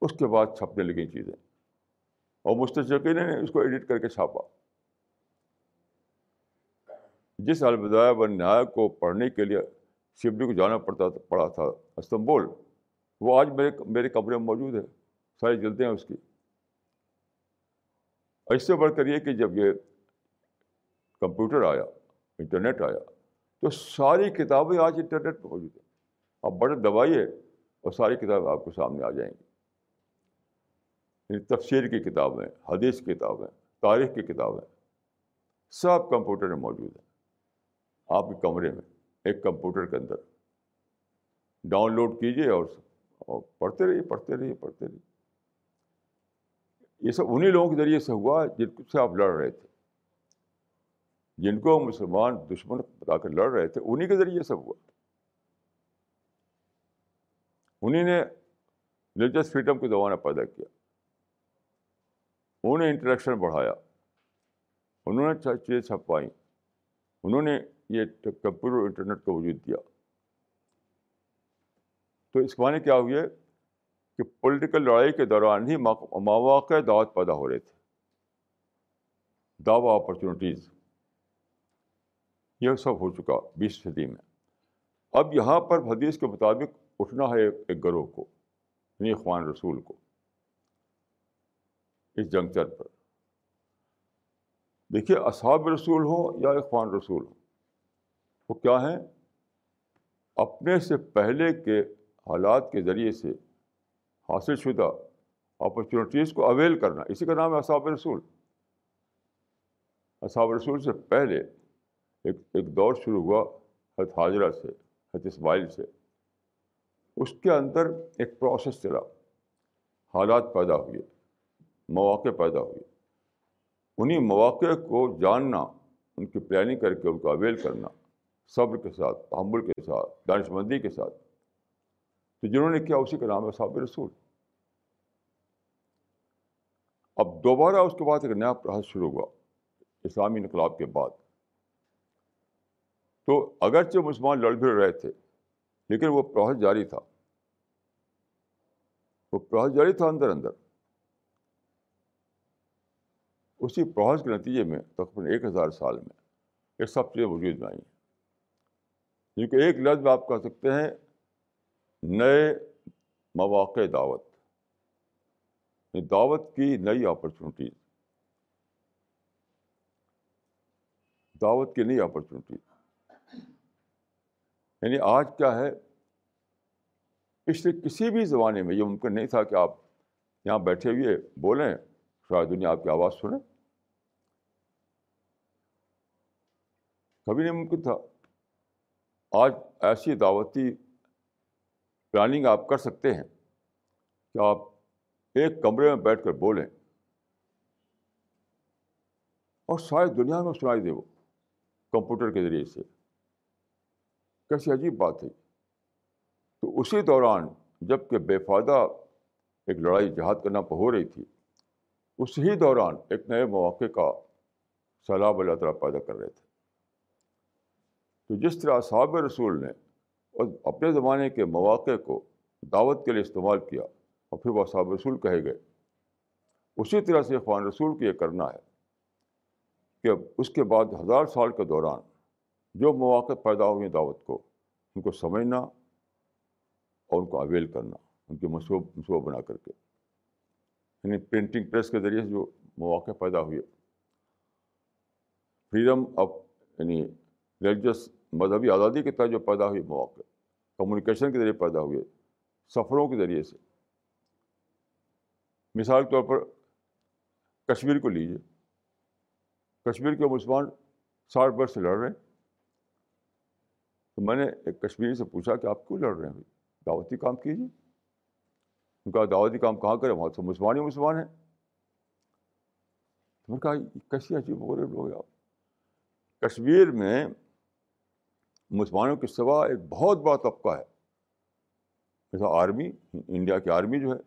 اس کے بعد چھپنے لگی چیزیں۔ اور مستقین نے اس کو ایڈٹ کر کے چھاپا۔ جس الوداع و نہایہ کو پڑھنے کے لیے شبلی کو جانا پڑتا پڑا تھا استنبول، وہ آج میرے میرے کمرے میں موجود ہے۔ ساری جلدیں ہیں اس کی۔ اس سے بڑھ کر یہ کہ جب یہ کمپیوٹر آیا، انٹرنیٹ آیا، تو ساری کتابیں آج انٹرنیٹ پہ موجود ہیں۔ آپ بڑے دبائیے اور ساری کتابیں آپ کو سامنے آ جائیں گی۔ یعنی تفسیر کی کتابیں، حدیث کی کتابیں، تاریخ کی کتابیں، سب کمپیوٹر میں موجود ہیں۔ آپ کے کمرے میں، ایک کمپیوٹر کے اندر۔ ڈاؤن لوڈ کیجیے اور پڑھتے رہیے پڑھتے رہیے پڑھتے رہیے۔ یہ سب انہیں لوگوں کے ذریعے سے ہوا جن سے آپ لڑ رہے تھے جن کو مسلمان دشمن بتا کر لڑ رہے تھے انہیں کے ذریعے سب ہوا انہیں نے ریلیجس فریڈم کو زمانہ پیدا کیا انہوں نے انٹریکشن بڑھایا انہوں نے چیزیں چھپائیں انہوں نے یہ کمپیوٹر انٹرنیٹ کا وجود دیا تو اس معنی کیا ہوئے کہ پولیٹیکل لڑائی کے دوران ہی مواقع دعوت پیدا ہو رہے تھے۔ دعوی اپرچونیٹیز یہ سب ہو چکا بیس صدی میں۔ اب یہاں پر حدیث کے مطابق اٹھنا ہے ایک گروہ کو یعنی اخوان رسول کو۔ اس جنکچر پر۔ دیکھیے، اصحاب رسول ہوں یا اخوان رسول ہوں، وہ کیا ہیں؟ اپنے سے پہلے کے حالات کے ذریعے سے حاصل شدہ اپرچونیٹیز کو اویل کرنا۔ اسی کا نام ہے اصحاب رسول۔ اصحاب رسول سے پہلے ایک ایک دور شروع ہوا حت حاضرہ سے حت اسماعیل سے۔ اس کے اندر ایک پروسیس چلا۔ حالات پیدا ہوئے، مواقع پیدا ہوئے۔ انہیں مواقع کو جاننا، ان کی پلاننگ کر کے ان کو اویل کرنا، صبر کے ساتھ، تحمل کے ساتھ دانش مندی کے ساتھ۔ تو جنہوں نے کیا اسی کا نام ہے صاب رسول۔ اب دوبارہ اس کے بعد ایک نیا پرہس شروع ہوا، اسلامی انقلاب کے بعد۔ تو اگرچہ مسلمان لڑ بھڑ رہے تھے، لیکن وہ پروہس جاری تھا۔ وہ پروہس جاری تھا اندر اندر۔ اسی پروہس کے نتیجے میں تقریباً ایک ہزار سال میں یہ سب چیزیں وجود میں آئی ہیں کیونکہ ایک لفظ آپ کہہ سکتے ہیں نئے مواقع دعوت۔ دعوت کی نئی اپرچونیٹیز دعوت کی نئی اپرچونیٹیز یعنی آج کیا ہے؟ پچھلے کسی بھی زمانے میں یہ ممکن نہیں تھا کہ آپ یہاں بیٹھے ہوئے بولیں، شاید دنیا آپ کی آواز سنیں۔ کبھی نہیں ممکن تھا۔ آج ایسی دعوتی پلاننگ آپ کر سکتے ہیں کہ آپ ایک کمرے میں بیٹھ کر بولیں اور شاید دنیا میں سنائی دے وہ کمپیوٹر کے ذریعے سے۔ کیسی عجیب بات ہے۔ تو اسی دوران جبکہ بے فائدہ ایک لڑائی جہاد کرنا ہو رہی تھی، اسی دوران ایک نئے مواقع کا سیلاب اللہ تعالیٰ پیدا کر رہے تھے۔ تو جس طرح صحاب رسول نے اور اپنے زمانے کے مواقع کو دعوت کے لیے استعمال کیا اور پھر وہ صحاب رسول کہے گئے۔ اسی طرح سے خوان رسول کو یہ کرنا ہے کہ اس کے بعد ہزار سال کے دوران جو مواقع پیدا ہوئے دعوت کو، ان کو سمجھنا اور ان کو اویل کرنا، ان کے منصوب منصوبہ بنا کر کے۔ یعنی پرنٹنگ پریس کے ذریعے سے جو مواقع پیدا ہوئے۔ فریڈم آف یعنی ریلیجس مذہبی آزادی کے تحت جو پیدا ہوئی مواقع۔ کمیونیکیشن کے ذریعے پیدا ہوئے، سفروں کے ذریعے سے۔ مثال کے طور پر کشمیر کو لیجیے۔ کشمیر کے مسلمان ساٹھ برس سے لڑ رہے ہیں۔ تو میں نے ایک کشمیری سے پوچھا کہ آپ کیوں لڑ رہے ہیں؟ بھائی دعوتی کام کیجیے۔ ان کا دعوتی کام کہاں کریں؟ وہاں تو مسلمان ہی مسلمان ہیں۔ میں نے کہا کیسی عجیب ہو رہے لوگ آپ۔ کشمیر میں مسلمانوں کے سوا ایک بہت بڑا طبقہ ہے۔ جیسا آرمی، انڈیا کی آرمی جو ہے،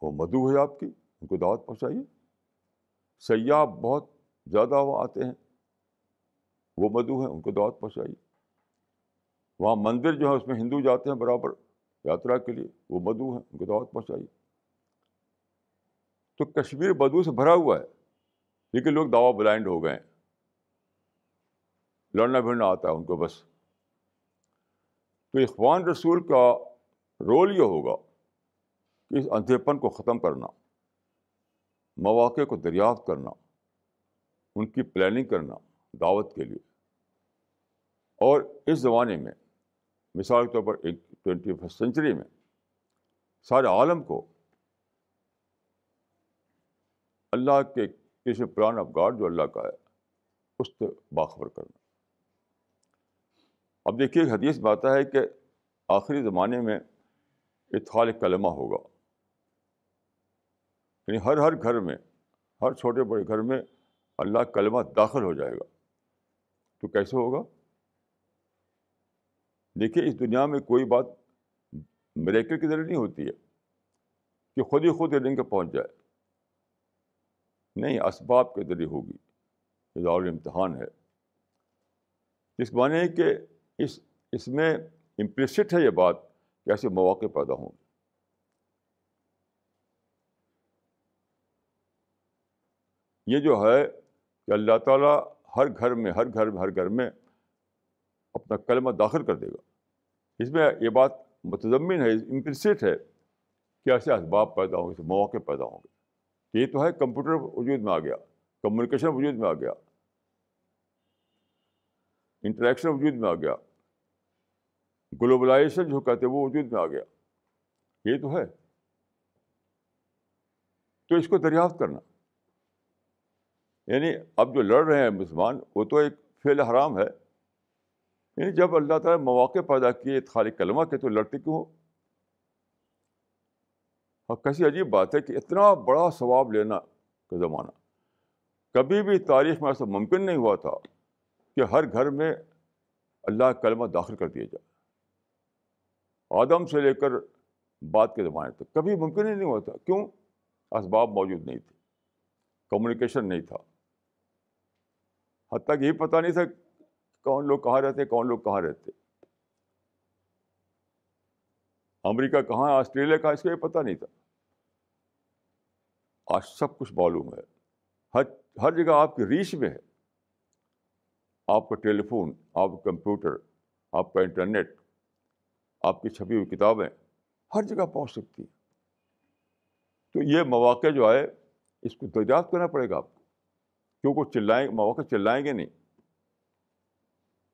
وہ مدعو ہے آپ کی، ان کو دعوت پہنچائیے۔ سیاح بہت زیادہ وہاں آتے ہیں، وہ مدعو ہیں، ان کو دعوت پہنچائیے۔ وہاں مندر جو ہے، اس میں ہندو جاتے ہیں برابر، یاترا کے لیے، وہ مدعو ہیں، ان کو دعوت پہنچائیے۔ تو کشمیر بدو سے بھرا ہوا ہے، لیکن لوگ دعوی بلائنڈ ہو گئے ہیں۔ لڑنا بھیڑنا آتا ہے ان کو بس۔ تو اخوان رسول کا رول یہ ہوگا کہ اس اندھے پن کو ختم کرنا، مواقع کو دریافت کرنا، ان کی پلاننگ کرنا دعوت کے لیے۔ اور اس زمانے میں، مثال کے طور پر ایک ٹوینٹی فسٹ سینچری میں سارے عالم کو اللہ کے کسی پلان آف گاڈ جو اللہ کا ہے، اس سے باخبر کرنا۔ اب دیکھیے حدیث میں آتا ہے کہ آخری زمانے میں اتخال کلمہ ہوگا۔ یعنی ہر ہر گھر میں، ہر چھوٹے بڑے گھر میں اللہ کلمہ داخل ہو جائے گا۔ تو کیسے ہوگا؟ دیکھیے، اس دنیا میں کوئی بات مریکل کے ذریعے نہیں ہوتی ہے کہ خود ہی خود رنگ پہنچ جائے۔ نہیں، اسباب کے ذریعے ہوگی۔ یہ اظہار امتحان ہے۔ اس معنی کہ اس اس میں امپلسٹ ہے یہ بات کہ ایسے مواقع پیدا ہوں۔ گے یہ جو ہے کہ اللہ تعالیٰ ہر گھر میں، ہر گھر میں ہر گھر میں اپنا کلمہ داخل کر دے گا۔ اس میں یہ بات متضمن ہے امپلسٹ ہے کہ ایسے اسباب پیدا ہوں گے ایسے مواقع پیدا ہوں گے۔ یہ تو ہے کمپیوٹر وجود میں آ گیا، کمیونیکیشن وجود میں آ گیا۔ انٹریکشن وجود میں آ گیا۔ گلوبلائزیشن جو کہتے ہیں وہ وجود میں آ گیا۔ یہ تو ہے۔ تو اس کو دریافت کرنا۔ یعنی اب جو لڑ رہے ہیں مسلمان، وہ تو ایک فعل حرام ہے۔ یعنی جب اللہ تعالیٰ مواقع پیدا کیے خالی کلمہ کے تو لڑتے کیوں ہو؟ ہاں کیسی عجیب بات ہے کہ اتنا بڑا ثواب لینا کا زمانہ۔ کبھی بھی تاریخ میں ایسا ممکن نہیں ہوا تھا۔ کہ ہر گھر میں اللہ کلمہ داخل کر دیا جائے۔ آدم سے لے کر بات کے زمانے تک کبھی ممکن ہی نہیں ہوا تھا کیوں؟ اسباب موجود نہیں تھے۔ کمیونیکیشن نہیں تھا۔ حتیٰ کہ یہ پتہ نہیں تھا کون لوگ کہاں رہتے کون لوگ کہاں رہتے امریکہ کہاں آسٹریلیا کہاں اس کا یہ پتہ نہیں تھا۔ آج سب کچھ معلوم ہے۔ ہر ہر جگہ آپ کی ریچ میں ہے۔ آپ کا ٹیلی فون، آپ کا کمپیوٹر، آپ کا انٹرنیٹ، آپ کی چھپی ہوئی کتابیں ہر جگہ پہنچ سکتی ہیں۔ تو یہ مواقع جو آئے، اس کو دریافت کرنا پڑے گا آپ کو، کیونکہ چلائیں، مواقع چلائیں گے نہیں۔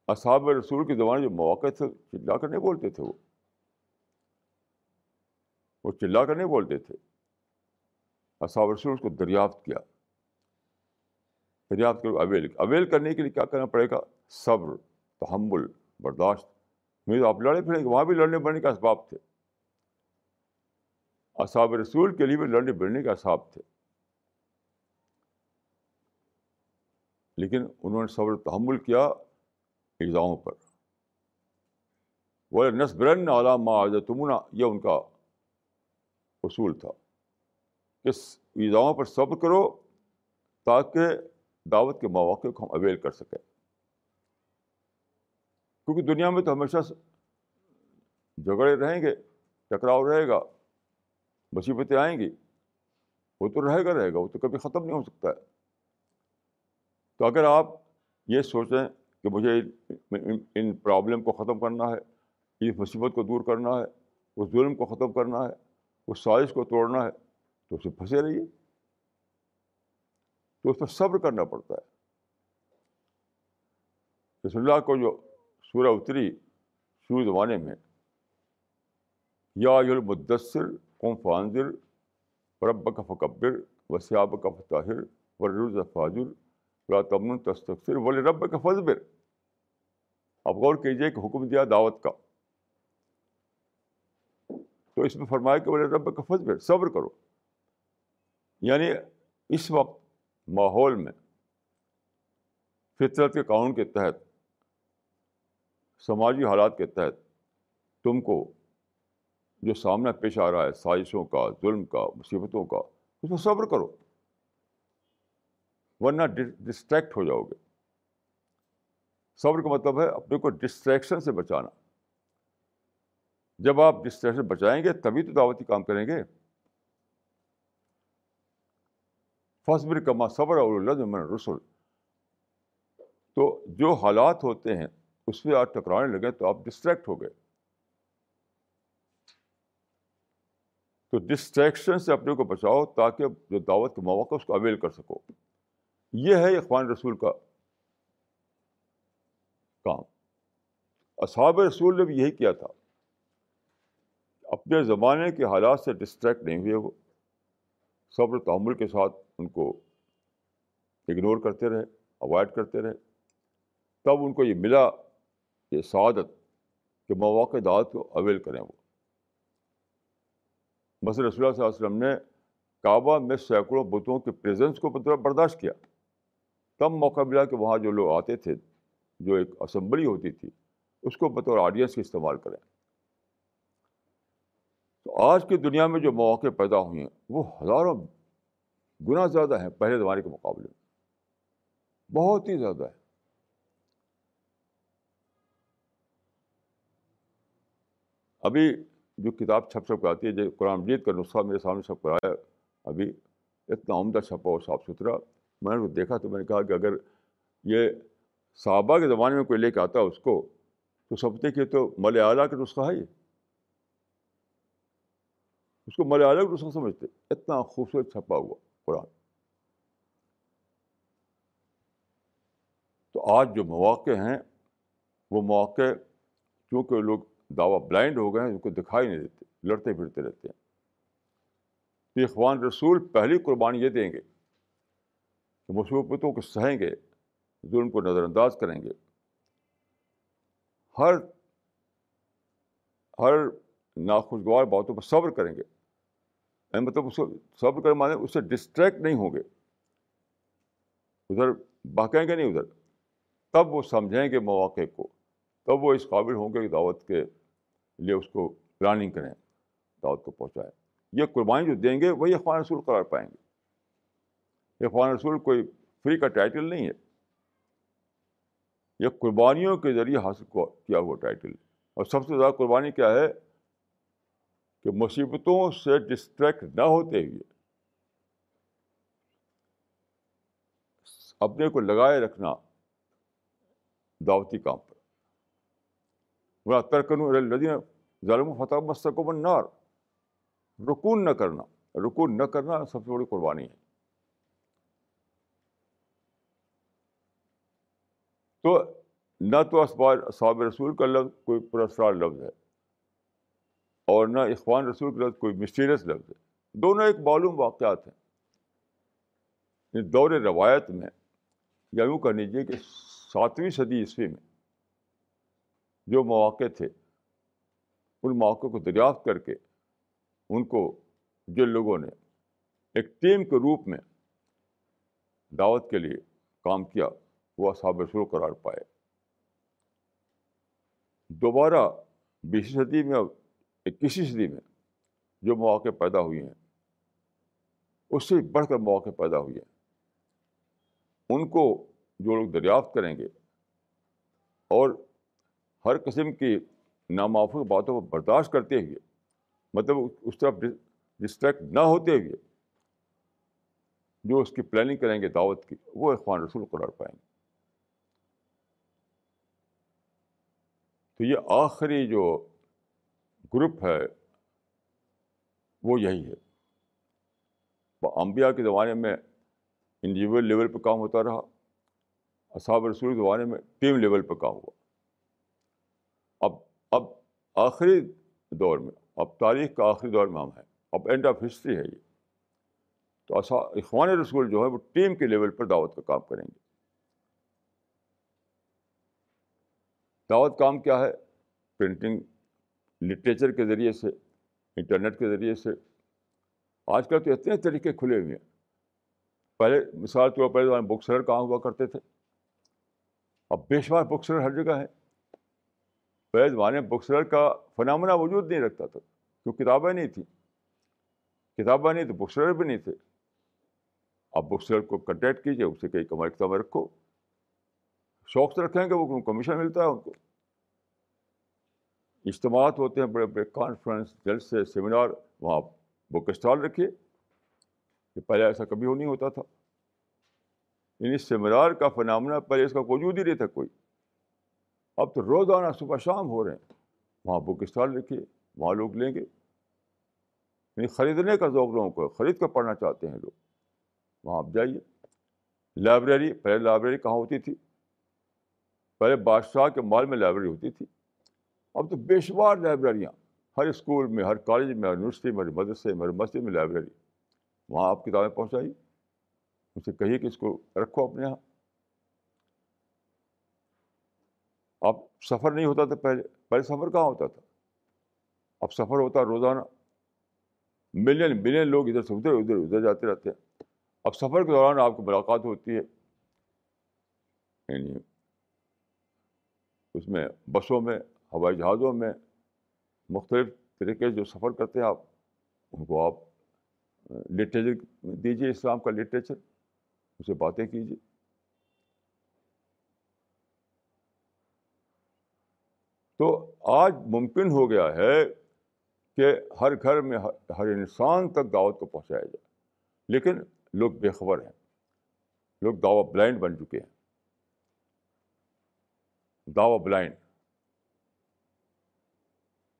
اصحاب رسول کے زمانے جو مواقع تھے، چلا کر نہیں بولتے تھے وہ۔ وہ چلا کر نہیں بولتے تھے۔ اصحاب رسول اس کو دریافت کیا۔ دریافت کرو اویل اویل کرنے کے لیے کیا کرنا پڑے گا؟ صبر، تحمل، برداشت۔ نہیں تو آپ لڑے پھریں گے، وہاں بھی لڑنے بڑھنے کا اسباب تھے۔ اصحاب رسول کے لیے بھی لڑنے بڑھنے کا اسباب تھے۔ لیکن انہوں نے صبر، تحمل کیا ایگزاموں پر۔ وہ نسبرن علامہ تمنا یہ ان کا اصول تھا۔ کہ ایزاؤں پر صبر کرو تاکہ دعوت کے مواقع کو ہم اویل کر سکیں۔ کیونکہ دنیا میں تو ہمیشہ جھگڑے رہیں گے، ٹکراؤ رہے گا، مصیبتیں آئیں گی۔ وہ تو رہے گا رہے گا، وہ تو کبھی ختم نہیں ہو سکتا ہے۔ تو اگر آپ یہ سوچیں کہ مجھے ان پرابلم کو ختم کرنا ہے، اس مصیبت کو دور کرنا ہے، اس ظلم کو ختم کرنا ہے، اس سازش کو توڑنا ہے، تو اسے پھنسے رہیے۔ تو اس پر صبر کرنا پڑتا ہے۔ رسول اللہ کو جو سورہ اتری شروع زمانے میں، یا المدثر قوم فانزر رب کا فکبر وسیاب کا فطاہر ورز فاضر تمن تستر ولی رب کا فضبر آپ غور کیجیے کہ حکم دیا دعوت کا۔ تو اس میں فرمایا کہ ولی رب کا فضبر صبر کرو۔ یعنی اس وقت ماحول میں فطرت کے قانون کے تحت، سماجی حالات کے تحت تم کو جو سامنا پیش آ رہا ہے، سازشوں کا، ظلم کا، مصیبتوں کا، اس میں صبر کرو، ورنہ ڈسٹریکٹ ہو جاؤ گے۔ صبر کا مطلب ہے اپنے کو ڈسٹریکشن سے بچانا۔ جب آپ ڈسٹریکشن بچائیں گے، تبھی تو دعوتی کام کریں گے۔ فصبر کما صبر اور من رسول تو جو حالات ہوتے ہیں، اس پہ آپ ٹکرانے لگے تو آپ ڈسٹریکٹ ہو گئے۔ تو ڈسٹریکشن سے اپنے کو بچاؤ تاکہ جو دعوت کے مواقع اس کو اویل کر سکو۔ یہ ہے اخوان رسول کا کام۔ اصحاب رسول نے بھی یہی کیا تھا۔ اپنے زمانے کے حالات سے ڈسٹریکٹ نہیں ہوئے وہ۔ صبر تعمل کے ساتھ ان کو اگنور کرتے رہے اوائڈ کرتے رہے تب ان کو یہ ملا یہ سعادت کہ مواقع دعوت کو اویل کریں وہ۔ مثلاً رسول اللہ صلی اللہ علیہ وسلم نے کعبہ میں سینکڑوں بتوں کے پریزنس کو برداشت کیا۔ تب موقع ملا کہ وہاں جو لوگ آتے تھے، جو ایک اسمبلی ہوتی تھی، اس کو بطور آڈینس کے استعمال کریں۔ تو آج کی دنیا میں جو مواقع پیدا ہوئے ہیں، وہ ہزاروں گنا زیادہ ہیں پہلے زمانے کے مقابلے میں۔ بہت ہی زیادہ ہے ابھی جو کتاب چھپ چھپ آتی ہے، جو قرآن مجید کا نسخہ میرے سامنے چھپ کر آیا، ابھی اتنا عمدہ چھپا اور صاف ستھرا، میں نے دیکھا تو میں نے کہا کہ اگر یہ صحابہ کے زمانے میں کوئی لے کے آتا اس کو، تو سمجھتے کہ تو مل اعلیٰ کا نسخہ ہے یہ۔ اس کو مل اعلیٰ نسخہ سمجھتے اتنا خوبصورت چھپا ہوا قرآن تو آج جو مواقع ہیں وہ مواقع چونکہ لوگ دعویٰ بلائنڈ ہو گئے ہیں ان کو دکھائی نہیں دیتے لڑتے پھرتے رہتے ہیں تو اخوان رسول پہلی قربانی یہ دیں گے کہ مصوبتوں کو سہیں گے ظلم کو نظر انداز کریں گے ہر ہر ناخوشگوار باتوں پر صبر کریں گے مطلب اس کو صبر کرنے مانے، اس سے ڈسٹریکٹ نہیں ہوں گے۔ ادھر بہکیں گے نہیں ادھر۔ تب وہ سمجھیں گے مواقع کو۔ تب وہ اس قابل ہوں گے کہ دعوت کے لیے اس کو پلاننگ کریں، دعوت کو پہنچائیں۔ یہ قربانی جو دیں گے، وہی اخوان رسول قرار پائیں گے۔ اخوان رسول کوئی فری کا ٹائٹل نہیں ہے۔ یہ قربانیوں کے ذریعے حاصل کیا ہوا ٹائٹل اور سب سے زیادہ قربانی کیا ہے؟ کہ مصیبتوں سے ڈسٹریکٹ نہ ہوتے ہوئے اپنے کو لگائے رکھنا دعوتی کام پر۔ بڑا ترکن لدین ظالم و فتح مستق و نار رکون نہ کرنا رکون نہ کرنا سب سے بڑی قربانی ہے۔ تو نہ تو اسبار صحاب رسول کا لفظ، کوئی پرسرار لفظ ہے۔ اور نہ اخوان رسول کا لفظ کوئی مسٹیریس لفظ ہے۔ دونوں ایک معلوم واقعات ہیں۔ دور روایت میں یا یوں کہہ لیجیے کہ ساتویں صدی عیسوی میں جو مواقع تھے، ان مواقع کو دریافت کر کے ان کو جن لوگوں نے ایک ٹیم کے روپ میں دعوت کے لیے کام کیا، وہ اصحاب رسول قرار پائے۔ دوبارہ بیسویں صدی میں اور اکیسویں صدی میں جو مواقع پیدا ہوئے ہیں، اس سے بڑھ کر مواقع پیدا ہوئے ہیں۔ ان کو جو لوگ دریافت کریں گے اور ہر قسم کی ناموافق باتوں کو برداشت کرتے ہوئے مطلب اس طرف ڈسٹریکٹ نہ ہوتے ہوئے جو اس کی پلاننگ کریں گے دعوت کی، وہ اخوان رسول قرار پائیں گے۔ تو یہ آخری جو گروپ ہے، وہ یہی ہے۔ انبیاء کے زمانے میں انڈیویجول لیول پہ کام ہوتا رہا، اصحاب رسول کے زمانے میں ٹیم لیول پہ کام ہوا۔ اب اب آخری دور میں، اب تاریخ کا آخری دور میں ہم ہیں۔ اب اینڈ آف ہسٹری ہے یہ۔ تو اصا اخوان رسول جو ہے وہ ٹیم کے لیول پر دعوت کا کام کریں گے۔ دعوت کام کیا ہے؟ پرنٹنگ لٹریچر کے ذریعے سے انٹرنیٹ کے ذریعے سے۔ آج کل تو اتنے طریقے کھلے ہوئے ہیں۔ پہلے مثال طور پر بک سیلر کہاں ہوا کرتے تھے۔ اب بے شمار بک سیلر ہر جگہ ہے پہلے زمانے میں بک سیلر کا فنامنا وجود نہیں رکھتا تھا۔ کیوں کتابیں نہیں تھیں۔ کتابیں نہیں تو بک سیلر بھی نہیں تھے۔ آپ بک سیلر کو کنٹیکٹ کیجیے، اسے کئی کمائی کتابیں رکھو۔ شوق سے رکھیں گے، وہ کمیشن ملتا ہے ان کو۔ اجتماعات ہوتے ہیں، بڑے بڑے کانفرنس جلسے سیمینار وہاں بک اسٹال رکھیے۔ کہ پہلے ایسا کبھی ہو نہیں ہوتا تھا۔ یعنی سیمینار کا فنامنا پہلے اس کا وجود ہی نہیں تھا کوئی۔ اب تو روزانہ صبح شام ہو رہے ہیں۔ وہاں بک اسٹال رکھیے، وہاں لوگ لیں گے۔ یعنی خریدنے کا ذوق لوگوں کو خرید کر پڑھنا چاہتے ہیں لوگ۔ وہاں آپ جائیے۔ لائبریری، پہلے لائبریری کہاں ہوتی تھی؟ پہلے بادشاہ کے مال میں لائبریری ہوتی تھی۔ اب تو بے شمار لائبریریاں، ہر اسکول میں، ہر کالج میں، ہر یونیورسٹی میں، ہر مدرسے میں، ہر مسجد میں لائبریری۔ وہاں آپ کتابیں پہنچائیے ان سے کہیے کہ اس کو رکھو اپنے یہاں۔ اب سفر نہیں ہوتا تھا پہلے پہلے سفر کہاں ہوتا تھا؟ اب سفر ہوتا روزانہ۔ ملین ملین لوگ ادھر سے ادھر ادھر ادھر جاتے رہتے ہیں۔ اب سفر کے دوران آپ کو ملاقات ہوتی ہے۔ یعنی اس میں بسوں میں ہوائی جہازوں میں مختلف طریقے سے جو سفر کرتے ہیں، آپ ان کو آپ لٹریچر دیجیے اسلام کا لٹریچر اسے باتیں کیجیے تو آج ممکن ہو گیا ہے کہ ہر گھر میں ہر انسان تک دعوت کو پہنچایا جائے۔ لیکن لوگ بے خبر ہیں۔ لوگ دعوی بلائنڈ بن چکے ہیں۔ دعوی بلائنڈ۔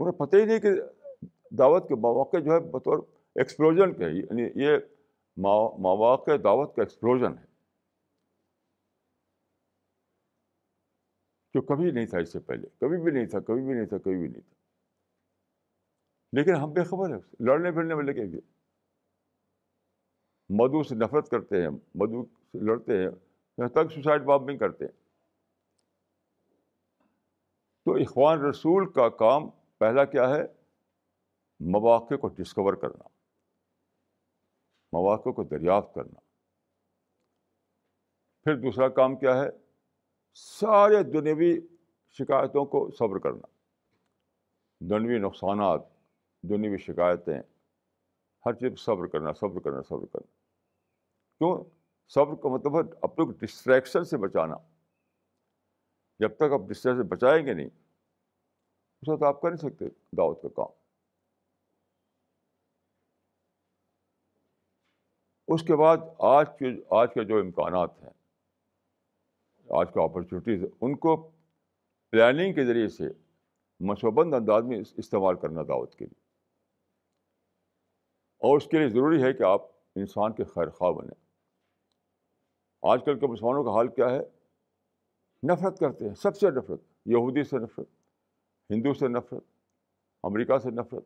انہیں پتہ ہی نہیں کہ دعوت کے مواقع جو ہے بطور ایکسپلوژن کے یعنی یہ مواقع دعوت کا ایکسپلوژن ہے۔ جو کبھی نہیں تھا اس سے پہلے، کبھی بھی نہیں تھا، کبھی بھی نہیں تھا، کبھی بھی نہیں تھا۔ لیکن ہم بے خبر ہیں، لڑنے پھرنے میں لگے گے مدو سے نفرت کرتے ہیں مدو سے لڑتے ہیں یہاں تک سوسائڈ بامبنگ کرتے ہیں۔ تو اخوان رسول کا کام پہلا کیا ہے؟ مواقع کو ڈسکور کرنا، مواقع کو دریافت کرنا۔ پھر دوسرا کام کیا ہے؟ سارے دنیوی شکایتوں کو صبر کرنا۔ دنوی نقصانات دنیوی شکایتیں، ہر چیز صبر کرنا صبر کرنا صبر کرنا۔ کیوں؟ صبر کا مطلب ہے اپنے کو ڈسٹریکشن سے بچانا۔ جب تک آپ ڈسٹریکشن بچائیں گے نہیں اس وقت آپ کر نہیں سکتے دعوت کا کام۔ اس کے بعد آج کے آج کے جو امکانات ہیں، آج کا اپرچونیٹیز ان کو پلاننگ کے ذریعے سے منصوبند انداز میں استعمال کرنا دعوت کے لیے۔ اور اس کے لیے ضروری ہے کہ آپ انسان کے خیر خواہ بنیں۔ آج کل کے مسلمانوں کا حال کیا ہے؟ نفرت کرتے ہیں، سب سے نفرت، یہودی سے نفرت۔ ہندو سے نفرت، امریکہ سے نفرت،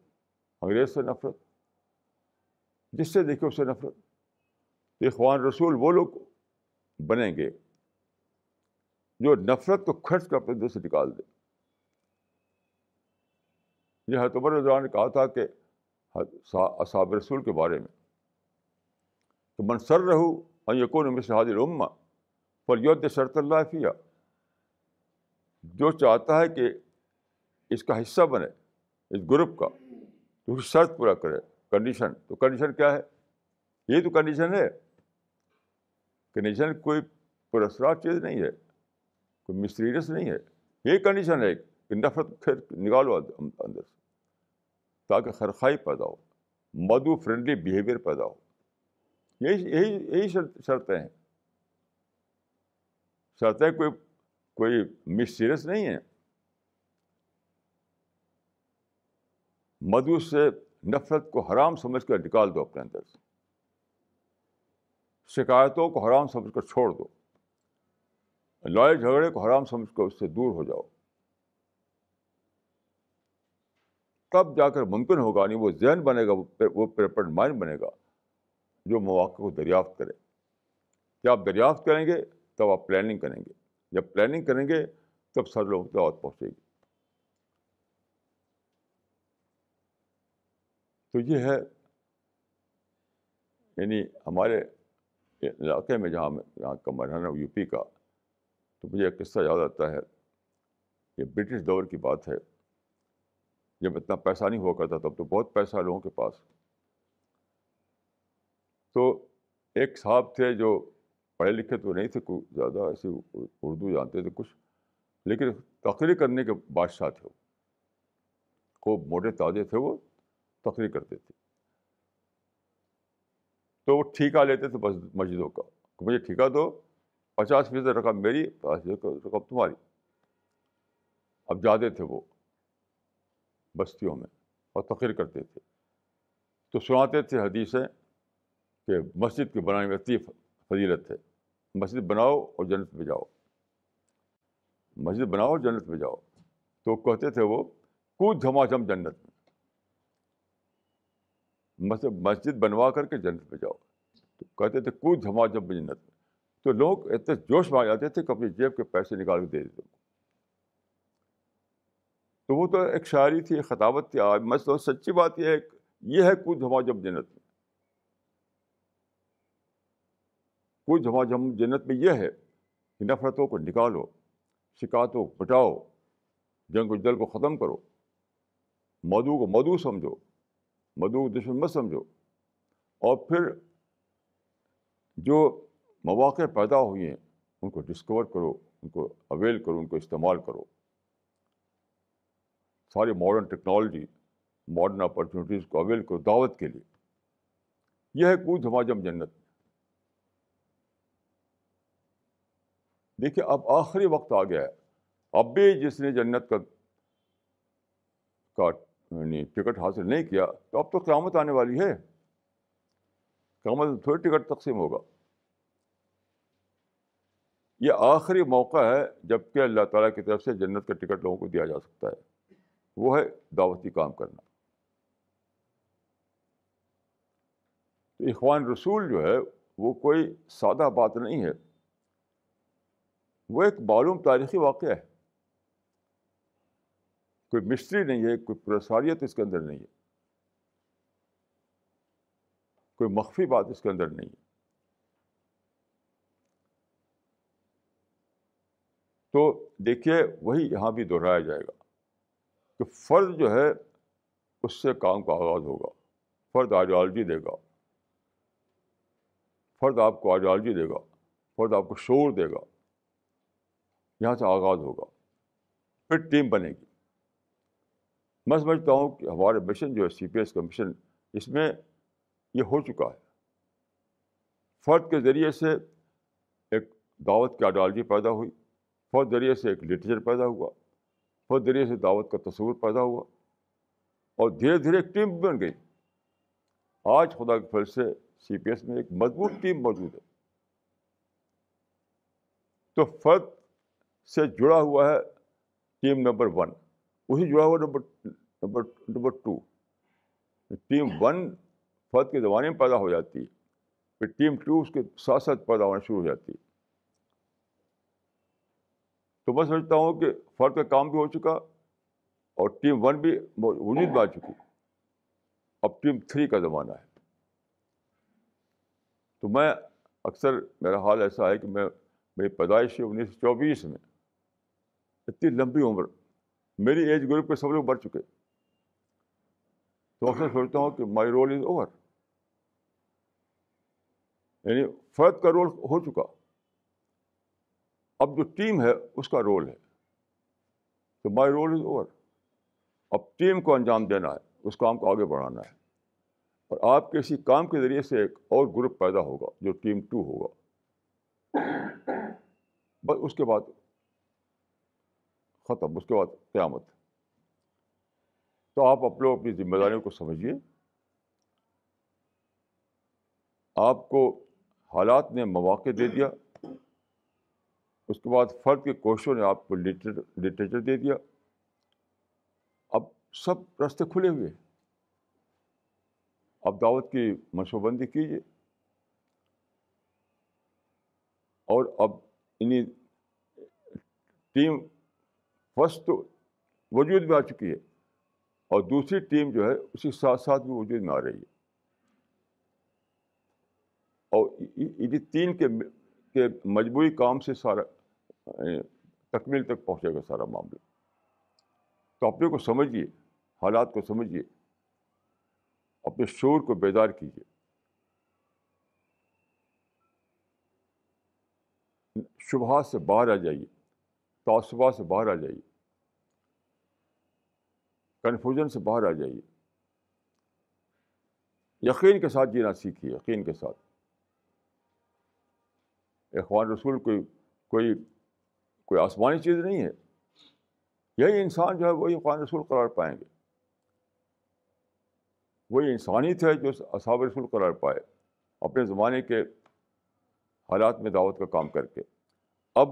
انگریز سے نفرت، جس سے دیکھے اس سے نفرت۔ اخوان رسول وہ لوگ بنیں گے جو نفرت کو خرچ کر اپنے دل سے نکال دے۔ یہ حتبر رضا نے کہا تھا کہ اصاب رسول کے بارے میں۔ کہ منصر رہو یقون مثل حاضر اما پر یود شرط اللہ فیا جو چاہتا ہے کہ اس کا حصہ بنے، اس گروپ کا۔ تو شرط پورا کرے کنڈیشن تو کنڈیشن کیا ہے؟ یہی تو کنڈیشن ہے کنڈیشن کوئی پرسرات چیز نہیں ہے، کوئی مسٹریس نہیں ہے۔ یہی کنڈیشن ہے کہ نفرت پھر نکالو اندر سے، تاکہ خرخائی پیدا ہو مدو فرینڈلی بیہیویئر پیدا ہو۔ یہی یہی یہی شرطیں ہیں۔ شرطیں کوئی کوئی مس سیریس نہیں ہیں۔ مدو سے نفرت کو حرام سمجھ کر نکال دو اپنے اندر سے۔ شکایتوں کو حرام سمجھ کر چھوڑ دو۔ لڑائی جھگڑے کو حرام سمجھ کر اس سے دور ہو جاؤ۔ تب جا کر ممکن ہوگا نہیں وہ ذہن بنے گا، وہ پیپر مائنڈ بنے گا جو مواقع کو دریافت کرے۔ جب آپ دریافت کریں گے، تب آپ پلاننگ کریں گے۔ جب پلاننگ کریں گے، تب سر لوگ دعوت پہنچے گی۔ تو یہ ہے یعنی ہمارے علاقے میں جہاں یہاں کا مرحلہ یو پی کا، تو مجھے ایک قصہ یاد آتا ہے۔ یہ برٹش دور کی بات ہے۔ جب اتنا پیسہ نہیں ہوا کرتا تب تو بہت پیسہ لوگوں کے پاس۔ تو ایک صاحب تھے جو پڑھے لکھے تو نہیں تھے، کوئی زیادہ ایسے اردو جانتے تھے کچھ، لیکن تقریر کرنے کے بادشاہ تھے وہ۔ خوب موٹے تازے تھے وہ۔ تقریر کرتے تھے۔ تو وہ ٹھیکہ لیتے تھے مسجدوں کا مجھے ٹھیکہ دو، پچاس فیصد رقم میری، پچاس فیصد رقم تمہاری۔ اب زیادہ تھے وہ بستیوں میں اور تقریر کرتے تھے۔ تو سناتے تھے حدیثیں کہ مسجد کے بنانے میں اتنی فضیلت ہے۔ مسجد بناؤ اور جنت میں جاؤ۔ مسجد بناؤ اور جنت میں جاؤ۔ تو کہتے تھے وہ، کود جھما جھم جنت میں۔ مسجد مسجد بنوا کر کے جنت میں جاؤ۔ تو کہتے تھے کود جھما جھم جنت میں تو لوگ اتنے جوش میں آ جاتے تھے کہ اپنی جیب کے پیسے نکال کے دے دیتے تو وہ تو ایک شاعری تھی، ایک خطابت تھی، آج میں تو سچی بات یہ ہے یہ ہے کچھ جھما جم جنت میں۔ کچھ جھما جم جنت میں یہ ہے کہ نفرتوں کو نکالو، شکایتوں کو بٹاؤ جنگ و جل کو ختم کرو مدو کو مدو سمجھو۔ مدو کو دشمن مت سمجھو۔ اور پھر جو مواقع پیدا ہوئی ہیں، ان کو ڈسکور کرو، ان کو اویل کرو، ان کو استعمال کرو۔ ساری ماڈرن ٹیکنالوجی ماڈرن اپرچونیٹیز کو اویل کرو دعوت کے لیے۔ یہ ہے کود ہماجم جنت۔ دیکھیے، اب آخری وقت آ گیا ہے۔ اب بھی جس نے جنت کا کا یعنی ٹکٹ حاصل نہیں کیا، تو اب تو قیامت آنے والی ہے۔ قیامت تھوڑی ٹکٹ تقسیم ہوگا۔ یہ آخری موقع ہے جبکہ اللہ تعالیٰ کی طرف سے جنت کا ٹکٹ لوگوں کو دیا جا سکتا ہے۔ وہ ہے دعوتی کام کرنا۔ تو اخوان رسول جو ہے، وہ کوئی سادہ بات نہیں ہے۔ وہ ایک معلوم تاریخی واقعہ ہے۔ کوئی مسٹری نہیں ہے، کوئی پرساریت اس کے اندر نہیں ہے۔ کوئی مخفی بات اس کے اندر نہیں ہے۔ تو دیکھیے، وہی یہاں بھی دہرایا جائے گا کہ فرد جو ہے، اس سے کام کا آغاز ہوگا۔ فرد آئیڈیالوجی دے گا۔ فرد آپ کو آئیڈیالوجی دے گا۔ فرد آپ کو شور دے گا۔ یہاں سے آغاز ہوگا۔ پھر ٹیم بنے گی۔ میں سمجھتا ہوں کہ ہمارے مشن جو ہے سی پی ایس کا مشن، اس میں یہ ہو چکا ہے۔ فرد کے ذریعے سے ایک دعوت کی آئیڈیالوجی پیدا ہوئی، فرد ذریعے سے ایک لٹریچر پیدا ہوا، فرد ذریعے سے دعوت کا تصور پیدا ہوا اور دھیرے دھیرے ایک ٹیم بن گئی۔ آج خدا کے پھل سے سی پی ایس میں ایک مضبوط ٹیم موجود ہے۔ تو فرد سے جڑا ہوا ہے ٹیم نمبر ون۔ وہی جڑا ہوا number number number two team one فرد کے زمانے میں پیدا ہو جاتی ہے پھر ٹیم ٹو اس کے ساتھ ساتھ پیدا ہونا شروع ہو جاتی۔ ہے تو میں سمجھتا ہوں کہ فرد کا کام بھی ہو چکا اور ٹیم ون بھی وجود میں آ چکی۔ اب ٹیم تھری کا زمانہ ہے۔ تو میں اکثر میرا حال ایسا ہے کہ میں میری پیدائش انیس سو چوبیس میں۔ اتنی لمبی عمر میری ایج گروپ کے سب لوگ بڑھ چکے۔ تو اکثر سوچتا ہوں کہ مائی رول از اوور یعنی فرد کا رول ہو چکا۔ اب جو ٹیم ہے، اس کا رول ہے۔ تو مائی رول از اوور اب ٹیم کو انجام دینا ہے، اس کام کو آگے بڑھانا ہے۔ اور آپ کے اسی کام کے ذریعے سے ایک اور گروپ پیدا ہوگا، جو ٹیم ٹو ہوگا۔ بس اس کے بعد ختم اس کے بعد قیامت۔ تو آپ اپنے اپنی ذمہ داریوں کو سمجھیے۔ آپ کو حالات نے مواقع دے دیا۔ اس کے بعد فرد کی کوششوں نے آپ کو لٹریچر دے دیا۔ اب سب راستے کھلے ہوئے۔ اب دعوت کی منصوبہ بندی کیجیے۔ اور اب انہیں ٹیم فسٹ تو وجود میں آ چکی ہے اور دوسری ٹیم جو ہے اسی ساتھ ساتھ بھی وجود میں آ رہی ہے۔ اور انہیں تین کے کے مجموعی کام سے سارا یعنی تکمیل تک پہنچے گا سارا معاملہ۔ تو اپنے کو سمجھیے، حالات کو سمجھیے۔ اپنے شور کو بیدار کیجیے۔ شبہات سے باہر آ جائیے۔ تعصبات سے باہر آ جائیے۔ کنفیوژن سے باہر آ جائیے۔ یقین کے ساتھ جینا سیکھیے، یقین کے ساتھ۔ اخوان رسول کوئی کوئی کوئی آسمانی چیز نہیں ہے۔ یہی انسان جو ہے وہی اخوان رسول قرار پائیں گے۔ وہی انسانیت ہے جو اصحاب رسول قرار پائے، اپنے زمانے کے حالات میں دعوت کا کام کر کے۔ اب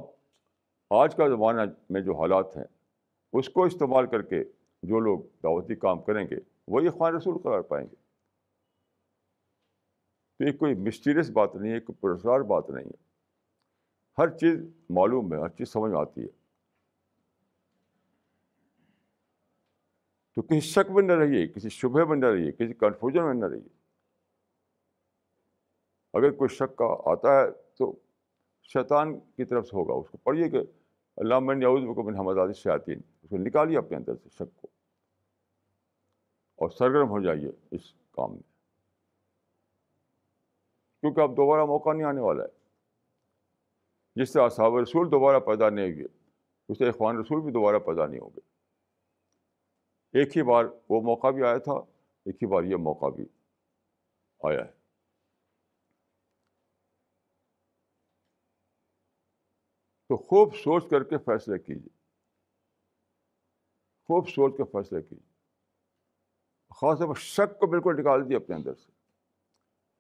آج کا زمانہ میں جو حالات ہیں، اس کو استعمال کر کے جو لوگ دعوتی کام کریں گے، وہی اخوان رسول قرار پائیں گے۔ تو یہ کوئی مسٹیریس بات نہیں ہے، کوئی پرسرار بات نہیں ہے۔ ہر چیز معلوم ہے، ہر چیز سمجھ میں آتی ہے۔ تو کسی شک میں نہ رہیے، کسی شبہ میں نہ رہیے، کسی کنفیوژن میں نہ رہیے۔ اگر کوئی شک کا آتا ہے تو شیطان کی طرف سے ہوگا، اس کو پڑھیے کہ اللہ میں نیوز کو بن حمد شاطین اس کو نکالیے اپنے اندر سے، شک کو۔ اور سرگرم ہو جائیے اس کام میں۔ کیونکہ اب دوبارہ موقع نہیں آنے والا ہے۔ جس سے اصحاب رسول دوبارہ پیدا نہیں ہوئے، اس سے اخوان رسول بھی دوبارہ پیدا نہیں ہوں گے۔ ایک ہی بار وہ موقع بھی آیا تھا، ایک ہی بار یہ موقع بھی آیا ہے۔ تو خوب سوچ کر کے فیصلے کیجیے۔ خوب سوچ کے فیصلے کیجیے۔ خاص طور پر شک کو بالکل نکال دیے اپنے اندر سے۔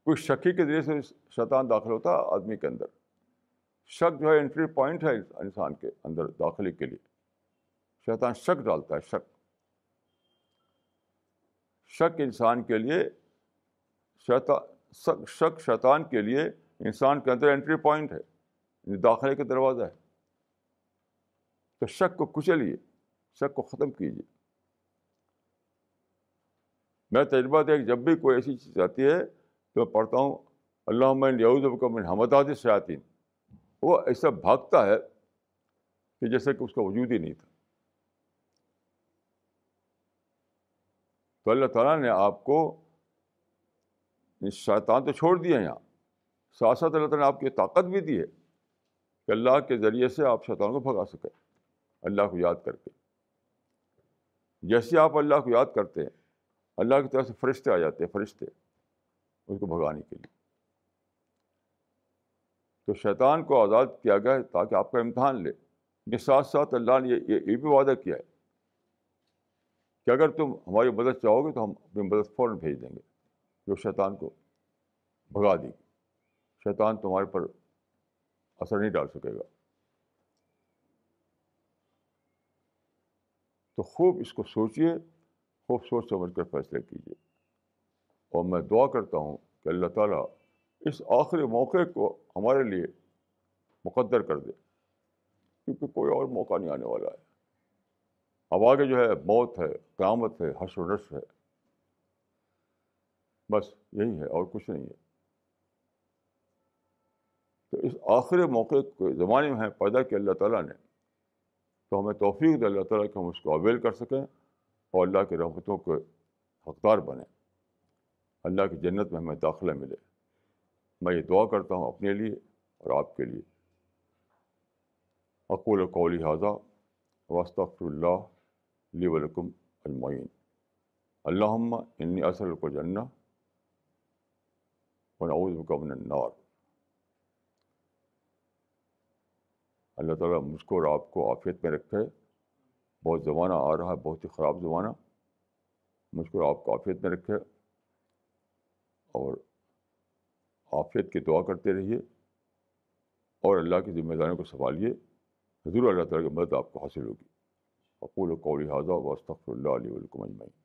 کوئی شکی کے ذریعے سے شیطان داخل ہوتا ہے آدمی کے اندر۔ شک جو ہے انٹری پوائنٹ ہے انسان کے اندر داخلے کے لیے۔ شیطان شک ڈالتا ہے، شک۔ شک انسان کے لیے، شیطان، شک شیطان کے لیے انسان کے اندر انٹری پوائنٹ ہے۔ داخلے کا دروازہ ہے۔ تو شک کو کچلیے شک کو ختم کیجیے۔ میں تجربہ دے جب بھی کوئی ایسی چیز آتی ہے تو میں پڑھتا ہوں اللہ میں من حمداد شاطین وہ ایسا بھاگتا ہے کہ جیسے کہ اس کا وجود ہی نہیں تھا۔ تو اللہ تعالیٰ نے آپ کو شیطان تو چھوڑ دیا یہاں۔ ساتھ ساتھ اللہ تعالیٰ نے آپ کی طاقت بھی دی ہے کہ اللہ کے ذریعے سے آپ شیطان کو بھگا سکیں۔ اللہ کو یاد کر کے۔ جیسے آپ اللہ کو یاد کرتے ہیں، اللہ کی طرف سے فرشتے آ جاتے ہیں، فرشتے اس کو بھگانے کے لیے۔ تو شیطان کو آزاد کیا گیا ہے تاکہ آپ کا امتحان لے۔ یہ ساتھ ساتھ اللہ نے یہ بھی وعدہ کیا ہے کہ اگر تم ہماری مدد چاہو گے تو ہم اپنی مدد فوراً بھیج دیں گے، جو شیطان کو بھگا دے گی شیطان تمہارے پر اثر نہیں ڈال سکے گا۔ تو خوب اس کو سوچیے خوب سوچ سمجھ کر فیصلے کیجیے اور میں دعا کرتا ہوں کہ اللہ تعالیٰ اس آخری موقع کو ہمارے لیے مقدر کر دے، کیونکہ کوئی اور موقع نہیں آنے والا ہے۔ اب آگے جو ہے، موت ہے، قیامت ہے حش و رش ہے۔ بس یہی ہے اور کچھ نہیں ہے۔ تو اس آخری موقع کے زمانے میں پیدا کیا، اللہ تعالیٰ نے تو ہمیں توفیق دے اللہ تعالیٰ کہ ہم اس کو اویل کر سکیں اور اللہ کی رحمتوں کے حقدار بنیں۔ اللہ کی جنت میں ہمیں داخلہ ملے۔ میں یہ دعا کرتا ہوں اپنے لیے اور آپ کے لیے۔ اقول قولی حاضہ واسطر اللہ لی ولکم اجمعین۔ اللّہ انی اصل کو جنّ ونعوذ بک من النار۔ اللہ تعالیٰ مجھ کو اور آپ کو عافیت میں رکھے بہت زمانہ آ رہا ہے، بہت ہی خراب زمانہ۔ مجھ کو آپ کو عافیت میں رکھے۔ اور عافیت کی دعا کرتے رہیے۔ اور اللہ کی ذمہ داریوں کو سنبھالیے۔ حضور اللہ تعالیٰ کی مدد آپ کو حاصل ہوگی۔ اقول و قولی حاضہ وسط اللہ علیہ ولکم اجمعین